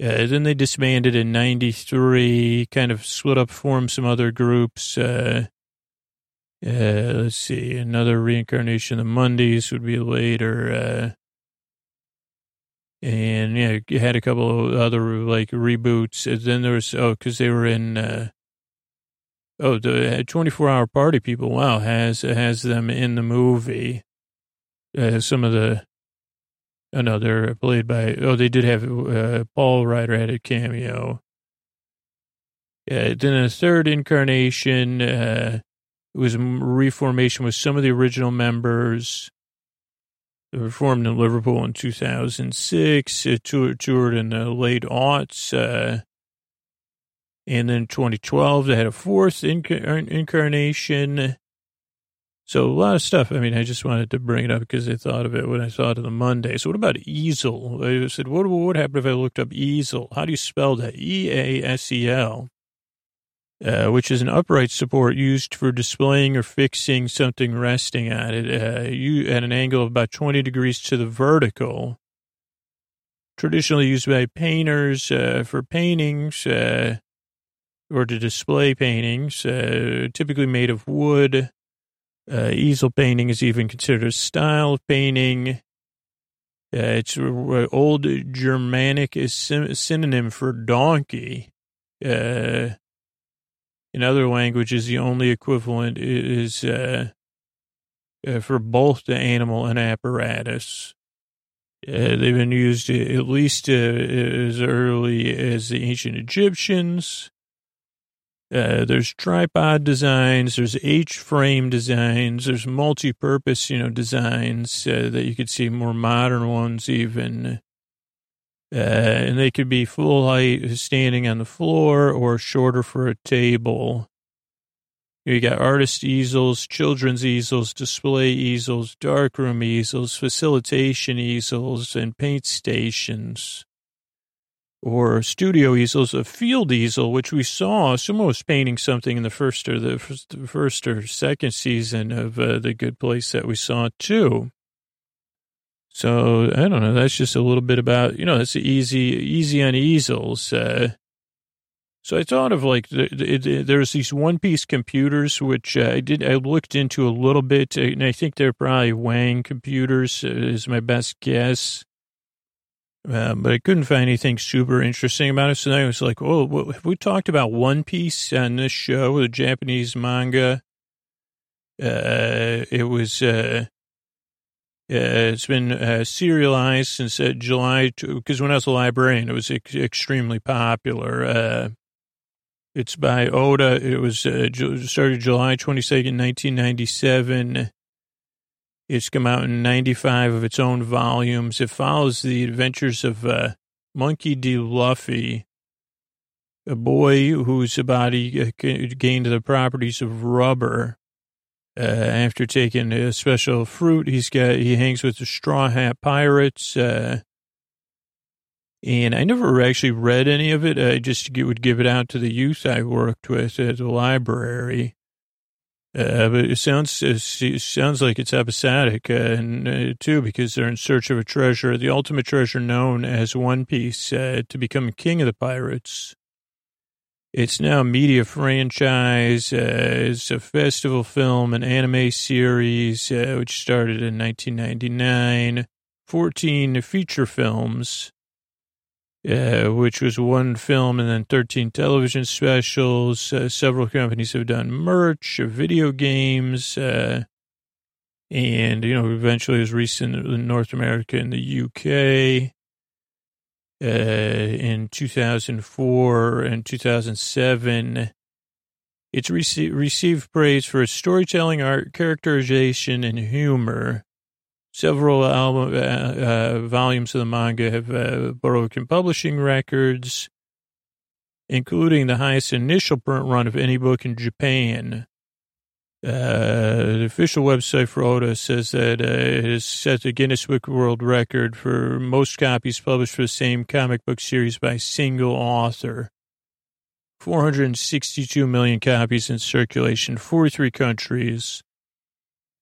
Uh, then they disbanded in 93, kind of split up, formed some other groups. Uh, uh, let's see, another reincarnation of the Mondays would be later and yeah, you had a couple of other like reboots. And then there was oh, because they were in uh, oh the 24 hour party people. Wow, has has them in the movie. Uh, some of the oh no, they're played by oh they did have uh, Paul Ryder had a cameo. Yeah, then a third incarnation uh, it was a reformation with some of the original members. They were formed in Liverpool in 2006, it uh, toured, toured in the late aughts. Uh, and then 2012, they had a fourth inc- uh, incarnation. So a lot of stuff. I mean, I just wanted to bring it up because I thought of it when I thought of the Monday. So what about easel? I said, what would happen if I looked up easel? How do you spell that? E A S E L uh, which is an upright support used for displaying or fixing something resting on it uh, you, at an angle of about 20 degrees to the vertical. Traditionally used by painters uh, for paintings uh, or to display paintings, uh, typically made of wood. Uh, easel painting is even considered a style of painting. it's an old Germanic synonym for donkey. Uh, in other languages, the only equivalent is uh, uh, for both the animal and apparatus. Uh, they've been used at least uh, as early as the ancient Egyptians. Uh, there's tripod designs, there's H-frame designs, there's multi-purpose, you know, designs uh, that you could see more modern ones even. Uh, and they could be full height standing on the floor or shorter for a table. You got artist easels, children's easels, display easels, darkroom easels, facilitation easels, and paint stations. Or studio easels, a field easel, which we saw. Someone was painting something in the first or the first or second season of uh, the Good Place that we saw too. So I don't know. That's just a little bit about you know. It's easy, easy on easels. Uh, so I thought of like the, the, the, there's these one piece computers which uh, I did I looked into a little bit, and I think they're probably Wang computers uh, is my best guess. Uh, but I couldn't find anything super interesting about it. So I was like, "Oh, well, have we talked about One Piece on this show, the Japanese manga?" Uh, it was uh, uh, it's been uh, serialized since uh, July, because when I was a librarian, it was ex- extremely popular. Uh, it's by Oda. It was uh, started July 22nd, 1997. It's come out in 95 of its own volumes. It follows the adventures of uh, Monkey D. Luffy, a boy whose body gained the properties of rubber uh, after taking a special fruit, he's got he hangs with the Straw Hat Pirates. Uh, and I never actually read any of it. I just would give it out to the youth I worked with at the library. Uh, but it sounds it sounds like it's episodic, uh, and uh, too, because they're in search of a treasure, the ultimate treasure known as One Piece, uh, to become king of the pirates. It's now a media franchise. Uh, it's a festival film, an anime series, uh, which started in 1999. 14 feature films, uh, which was one film and then 13 television specials. Uh, several companies have done merch, video games, uh, and, you know, eventually was recent in North America and the UK. Uh, in 2004 and 2007, it's rece- received praise for its storytelling, art, characterization, and humor. Several album, uh, uh, volumes of the manga have uh, broken publishing records, including the highest initial print run of any book in Japan. Uh, the official website for Oda says that uh, it has set the Guinness Book World Record for most copies published for the same comic book series by a single author. 462 million copies in circulation, 43 countries.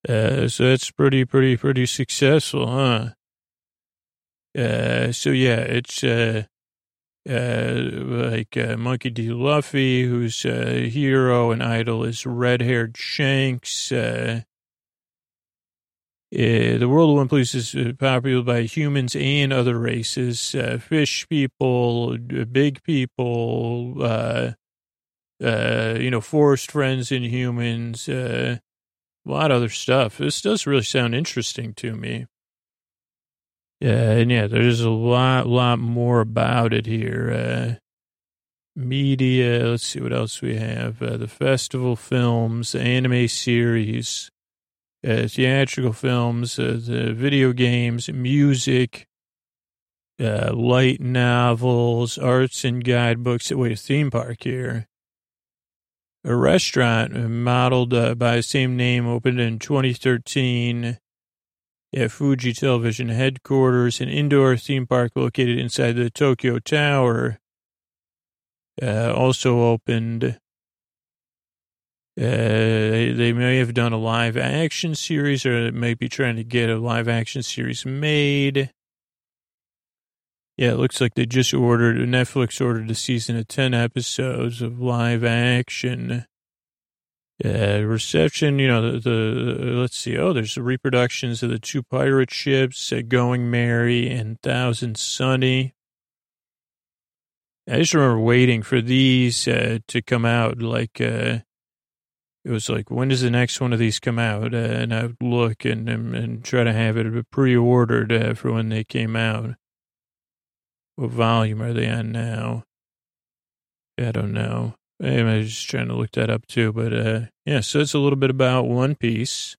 Uh, so that's pretty, pretty, pretty successful, huh? Uh, so yeah, it's, uh, uh, like, uh, Monkey D. Luffy, whose, uh, hero and idol is red-haired Shanks, uh, uh, the world of One Piece is uh, popular by humans and other races, uh, fish people, big people, uh, uh, you know, forest friends and humans, uh, a lot of other stuff. This does really sound interesting to me. Yeah, and yeah, there's a lot, lot more about it here. Uh, media, let's see what else we have. Uh, the festival films, anime series, uh, theatrical films, uh, the video games, music, uh, light novels, arts and guidebooks. Wait, a theme park here. A restaurant modeled uh, by the same name opened in 2013 at Fuji Television headquarters, an indoor theme park located inside the Tokyo Tower. Uh, also opened. Uh, they, may have done a live action series or they be trying to get a live action series made. Yeah, it looks like they just ordered, Netflix ordered a season of 10 episodes of live action. Uh, reception, you know, the, the, let's see, oh, there's the reproductions of the two pirate ships, uh, Going Merry and Thousand Sunny. I just remember waiting for these uh, to come out. Like, uh, it was like, when does the next one of these come out? Uh, and I would look and, and, and try to have it pre-ordered uh, for when they came out. What volume are they on now? I don't know. I'm just trying to look that up too. But uh, yeah, so it's a little bit about One Piece.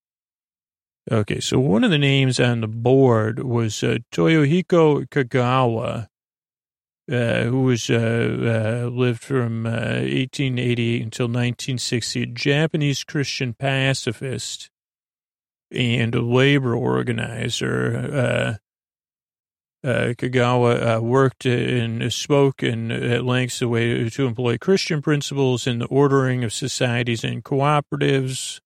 Okay, so one of the names on the board was uh, Toyohiko Kagawa, uh, who was uh, uh lived from 1888 uh, until 1960, a Japanese Christian pacifist and a labor organizer. Uh, Kagawa uh, worked and spoke in, at length the way to employ Christian principles in the ordering of societies and cooperatives.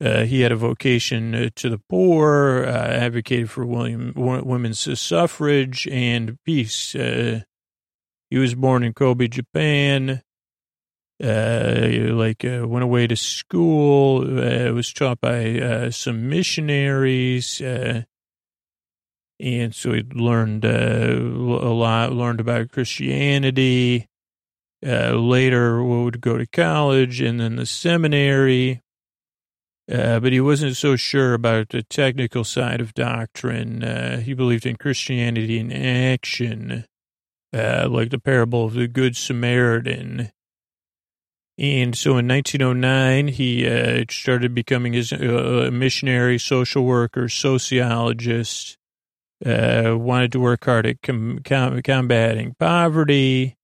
Uh, he had a vocation uh, to the poor, uh, advocated for William, women's suffrage and peace. Uh, he was born in Kobe, Japan. like went away to school. was taught by some missionaries and so he learned uh, a lot, learned about Christianity. Uh, later, would go to college and then the seminary. Uh, but he wasn't so sure about the technical side of doctrine. Uh, he believed in Christianity in action, uh, like the parable of the Good Samaritan. And so in 1909, he uh, started becoming uh, missionary, social worker, sociologist uh, wanted to work hard at com- com- combating poverty.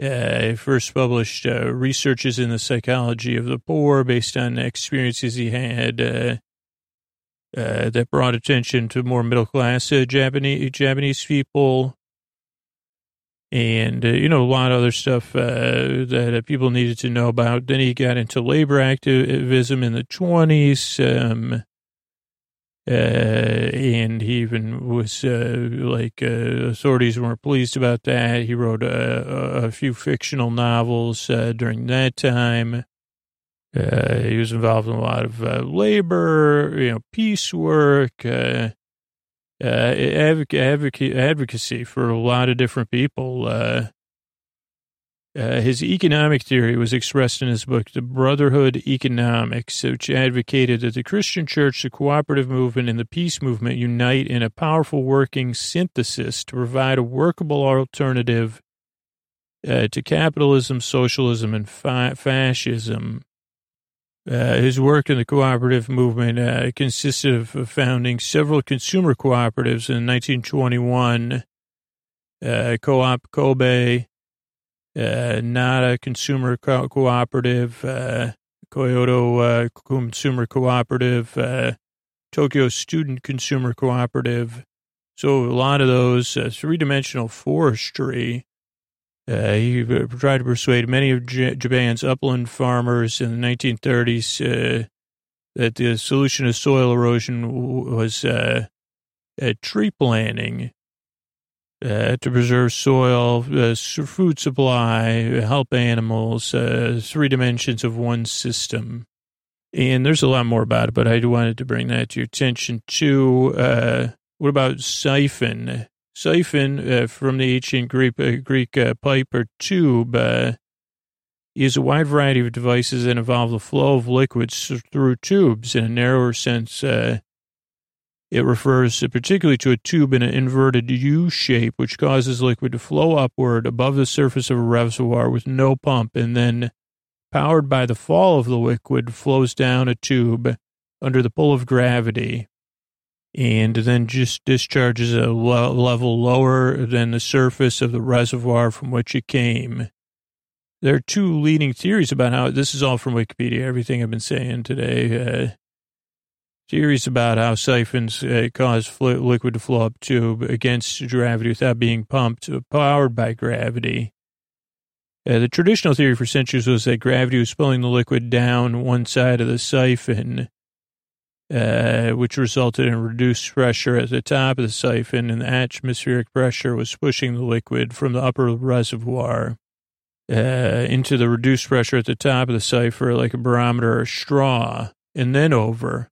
Uh, first published uh, researches in the psychology of the poor based on experiences he had uh, uh that brought attention to more middle class uh, Japanese Japanese people, and uh, you know a lot of other stuff that people needed to know about. Then he got into labor activism in the twenties. Um, Uh, and he even was uh, like uh, authorities weren't pleased about that. He wrote a, a few fictional novels uh, during that time. Uh, he was involved in a lot of labor, you know, peace work, advocacy for a lot of different people. Uh, his economic theory was expressed in his book, The Brotherhood Economics, which advocated that the Christian church, the cooperative movement, and the peace movement unite in a powerful working synthesis to provide a workable alternative uh, to capitalism, socialism, and fa- fascism. Uh, his work in the cooperative movement uh, consisted of founding several consumer cooperatives in 1921, uh, Co-op Kobe, uh, a Consumer Co- Cooperative, uh, Kyoto uh, Consumer Cooperative, uh, Tokyo Student Consumer Cooperative. So a lot of those uh, three-dimensional forestry. Uh, he tried to persuade many of J- Japan's upland farmers in the 1930s uh, that the solution to soil erosion was tree planting uh, to preserve soil, uh, food supply, help animals, uh, three dimensions of one system. And there's a lot more about it, but I wanted to bring that to your attention too. Uh, what about siphon? Siphon uh, from the ancient Greek, uh, Greek pipe or tube is a wide variety of devices that involve the flow of liquids through tubes in a narrower sense it refers particularly to a tube in an inverted U shape, which causes liquid to flow upward above the surface of a reservoir with no pump, and then, powered by the fall of the liquid, flows down a tube under the pull of gravity, and then just discharges a level lower than the surface of the reservoir from which it came. There are two leading theories about how this is all from Wikipedia. Everything I've been saying today. Uh, Theories about how siphons uh, cause liquid to flow up tube against gravity without being pumped, uh, powered by gravity. Uh, the traditional theory for centuries was that gravity was pulling the liquid down one side of the siphon, uh, which resulted in reduced pressure at the top of the siphon, and the atmospheric pressure was pushing the liquid from the upper reservoir uh, into the reduced pressure at the top of the siphon, like a barometer or straw, and then over.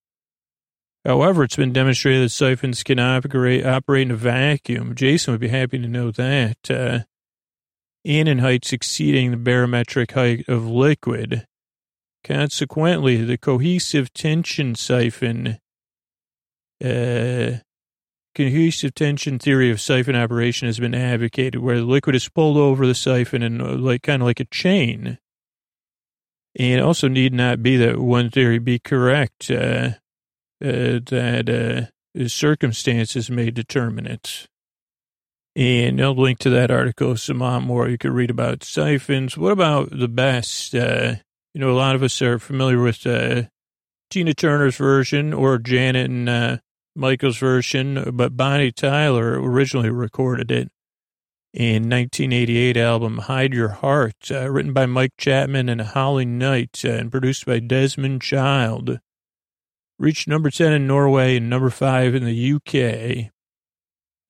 However, it's been demonstrated that siphons can operate, operate in a vacuum. Jason would be happy to know that. Uh, and in heights exceeding the barometric height of liquid. Consequently, the cohesive tension siphon, uh, cohesive tension theory of siphon operation has been advocated, where the liquid is pulled over the siphon and uh, like kind of like a chain. And also need not be that one theory be correct. Uh, uh, that uh, circumstances may determine it. And I'll link to that article some more. You could read about siphons. What about the best? Uh, you know, a lot of us are familiar with uh, Tina Turner's version or Janet and uh, Michael's version, but Bonnie Tyler originally recorded it in 1988 album Hide Your Heart, uh, written by Mike Chapman and Holly Knight uh, and produced by Desmond Child reached number 10 in Norway and number 5 in the UK.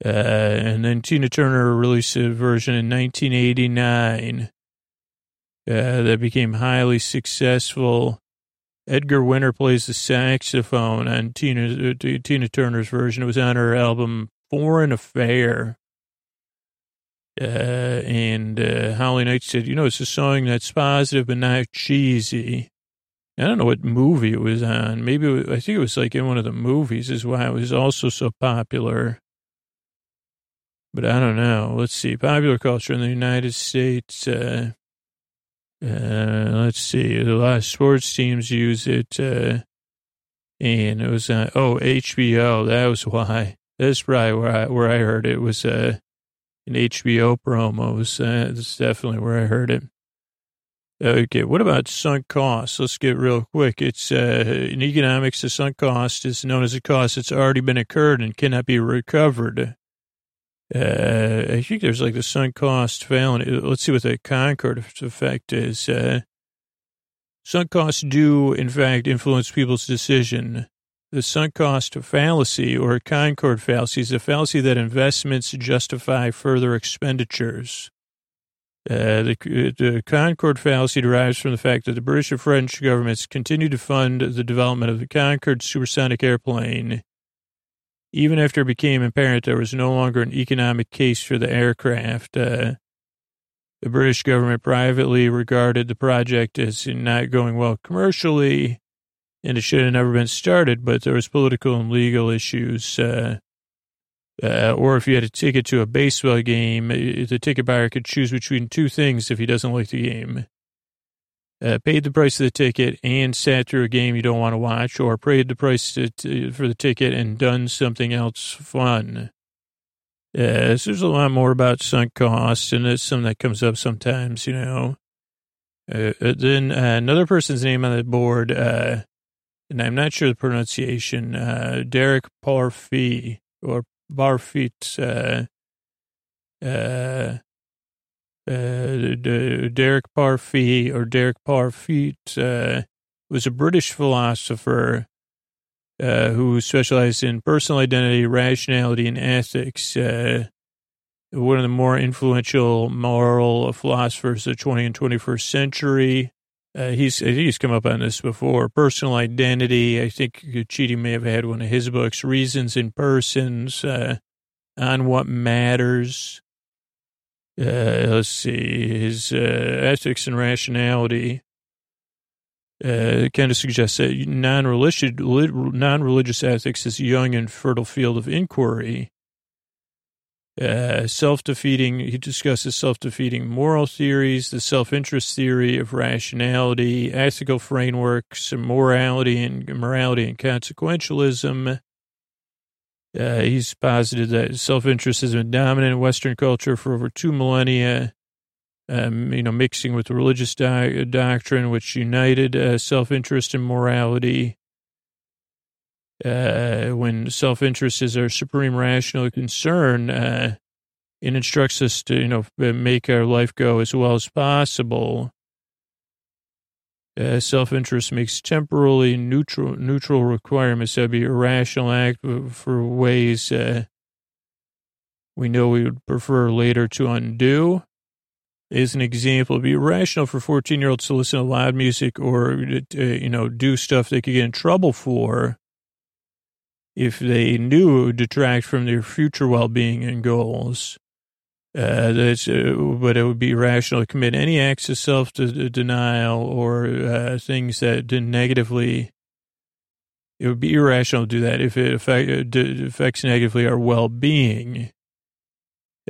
Uh, and then Tina Turner released a version in 1989 uh, that became highly successful. Edgar Winter plays the saxophone on Tina, uh, Tina Turner's version. It was on her album Foreign Affair. Uh, and uh, Holly Knight said, you know, it's a song that's positive but not cheesy. I don't know what movie it was on. Maybe was, I think it was like in one of the movies is why it was also so popular. But I don't know. Let's see. Popular culture in the United States. Uh, uh, let's see. A lot of sports teams use it. Uh, and it was, uh, oh, HBO. That was why. That's probably where I, where I heard it, it was uh, an HBO promo. It was, uh, that's definitely where I heard it. Okay, what about sunk costs? Let's get real quick. It's uh, in economics, the sunk cost is known as a cost that's already been incurred and cannot be recovered. Uh, I think there's like the sunk cost failing. Let's see what the Concorde effect is. Uh, sunk costs do, in fact, influence people's decision The sunk cost fallacy or Concorde fallacy is a fallacy that investments justify further expenditures. Uh, the, the Concorde fallacy derives from the fact that the British and French governments continued to fund the development of the Concorde supersonic airplane, even after it became apparent there was no longer an economic case for the aircraft. Uh, the British government privately regarded the project as not going well commercially, and it should have never been started, but there was political and legal issues. Uh, uh, or if you had a ticket to a baseball game, the ticket buyer could choose between two things if he doesn't like the game. Uh, paid the price of the ticket and sat through a game you don't want to watch, or paid the price to, to, for the ticket and done something else fun. Uh, so there's a lot more about sunk costs, and it's something that comes up sometimes, you know. Uh, uh then uh, another person's name on the board, uh, and I'm not sure the pronunciation, Derek Parfit, or Barfit, uh, uh, uh, Derek Parfit or Derek Parfit uh, was a British philosopher uh, who specialized in personal identity, rationality, and ethics. Uh, one of the more influential moral philosophers of the 20th and 21st century. Uh, he's he's come up on this before. Personal identity. I think Chidi may have had one of his books. Reasons in persons. Uh, on what matters. Uh, let's see. His uh, ethics and rationality. Uh, kind of suggests that non-religious, non-religious ethics is a young and fertile field of inquiry. Uh, self-defeating, he discusses self-defeating moral theories, the self-interest theory of rationality, ethical frameworks, morality and morality and consequentialism. Uh, he's posited that self-interest has been dominant in Western culture for over two millennia. Um, you know, mixing with religious di- doctrine, which united uh, self-interest and morality uh, when self-interest is our supreme rational concern, uh, it instructs us to, you know, make our life go as well as possible. Uh, self-interest makes temporally neutral neutral requirements that be a rational act for ways uh, we know we would prefer later to undo. As an example, it'd be irrational for 14-year-olds to listen to loud music or, uh, you know, do stuff they could get in trouble for if they knew it would detract from their future well-being and goals. Uh, that's, uh, but it would be rational to commit any acts of self-denial or uh, things that negatively. It would be irrational to do that if it affect, uh, affects negatively our well-being.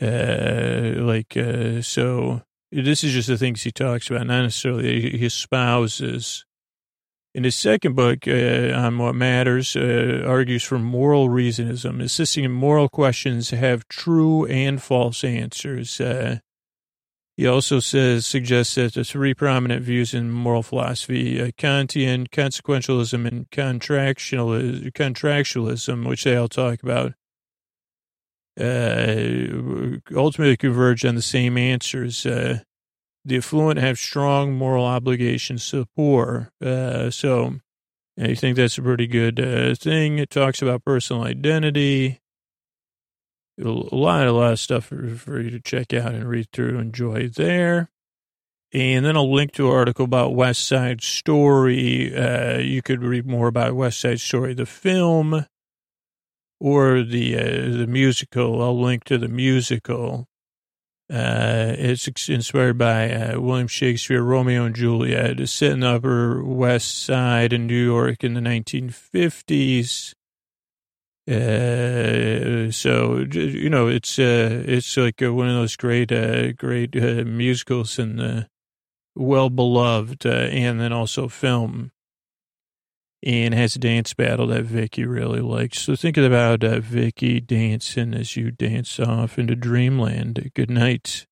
Uh, like uh, so, this is just the things he talks about, not necessarily his spouses. In his second book, uh, on what matters, uh, argues for moral realism, insisting in moral questions have true and false answers. Uh, he also says suggests that the three prominent views in moral philosophy: uh, Kantian, consequentialism, and contractualism, contractualism, which they all talk about, uh, ultimately converge on the same answers. The affluent have strong moral obligations to the poor. Uh, so I think that's a pretty good uh, thing. It talks about personal identity. A lot, a lot of stuff for, for you to check out and read through, enjoy there. And then I'll link to an article about West Side Story. Uh, you could read more about West Side Story, the film, or the uh, the musical. I'll link to the musical. Uh, it's inspired by uh, William Shakespeare, Romeo and Juliet. It's set in the Upper West Side in New York in the 1950s. Uh, so you know, it's uh, it's like uh, one of those great, uh, great musicals and well beloved, and then also film. And has a dance battle that Vikki really likes. So think about uh, Vikki dancing as you dance off into dreamland. Good night.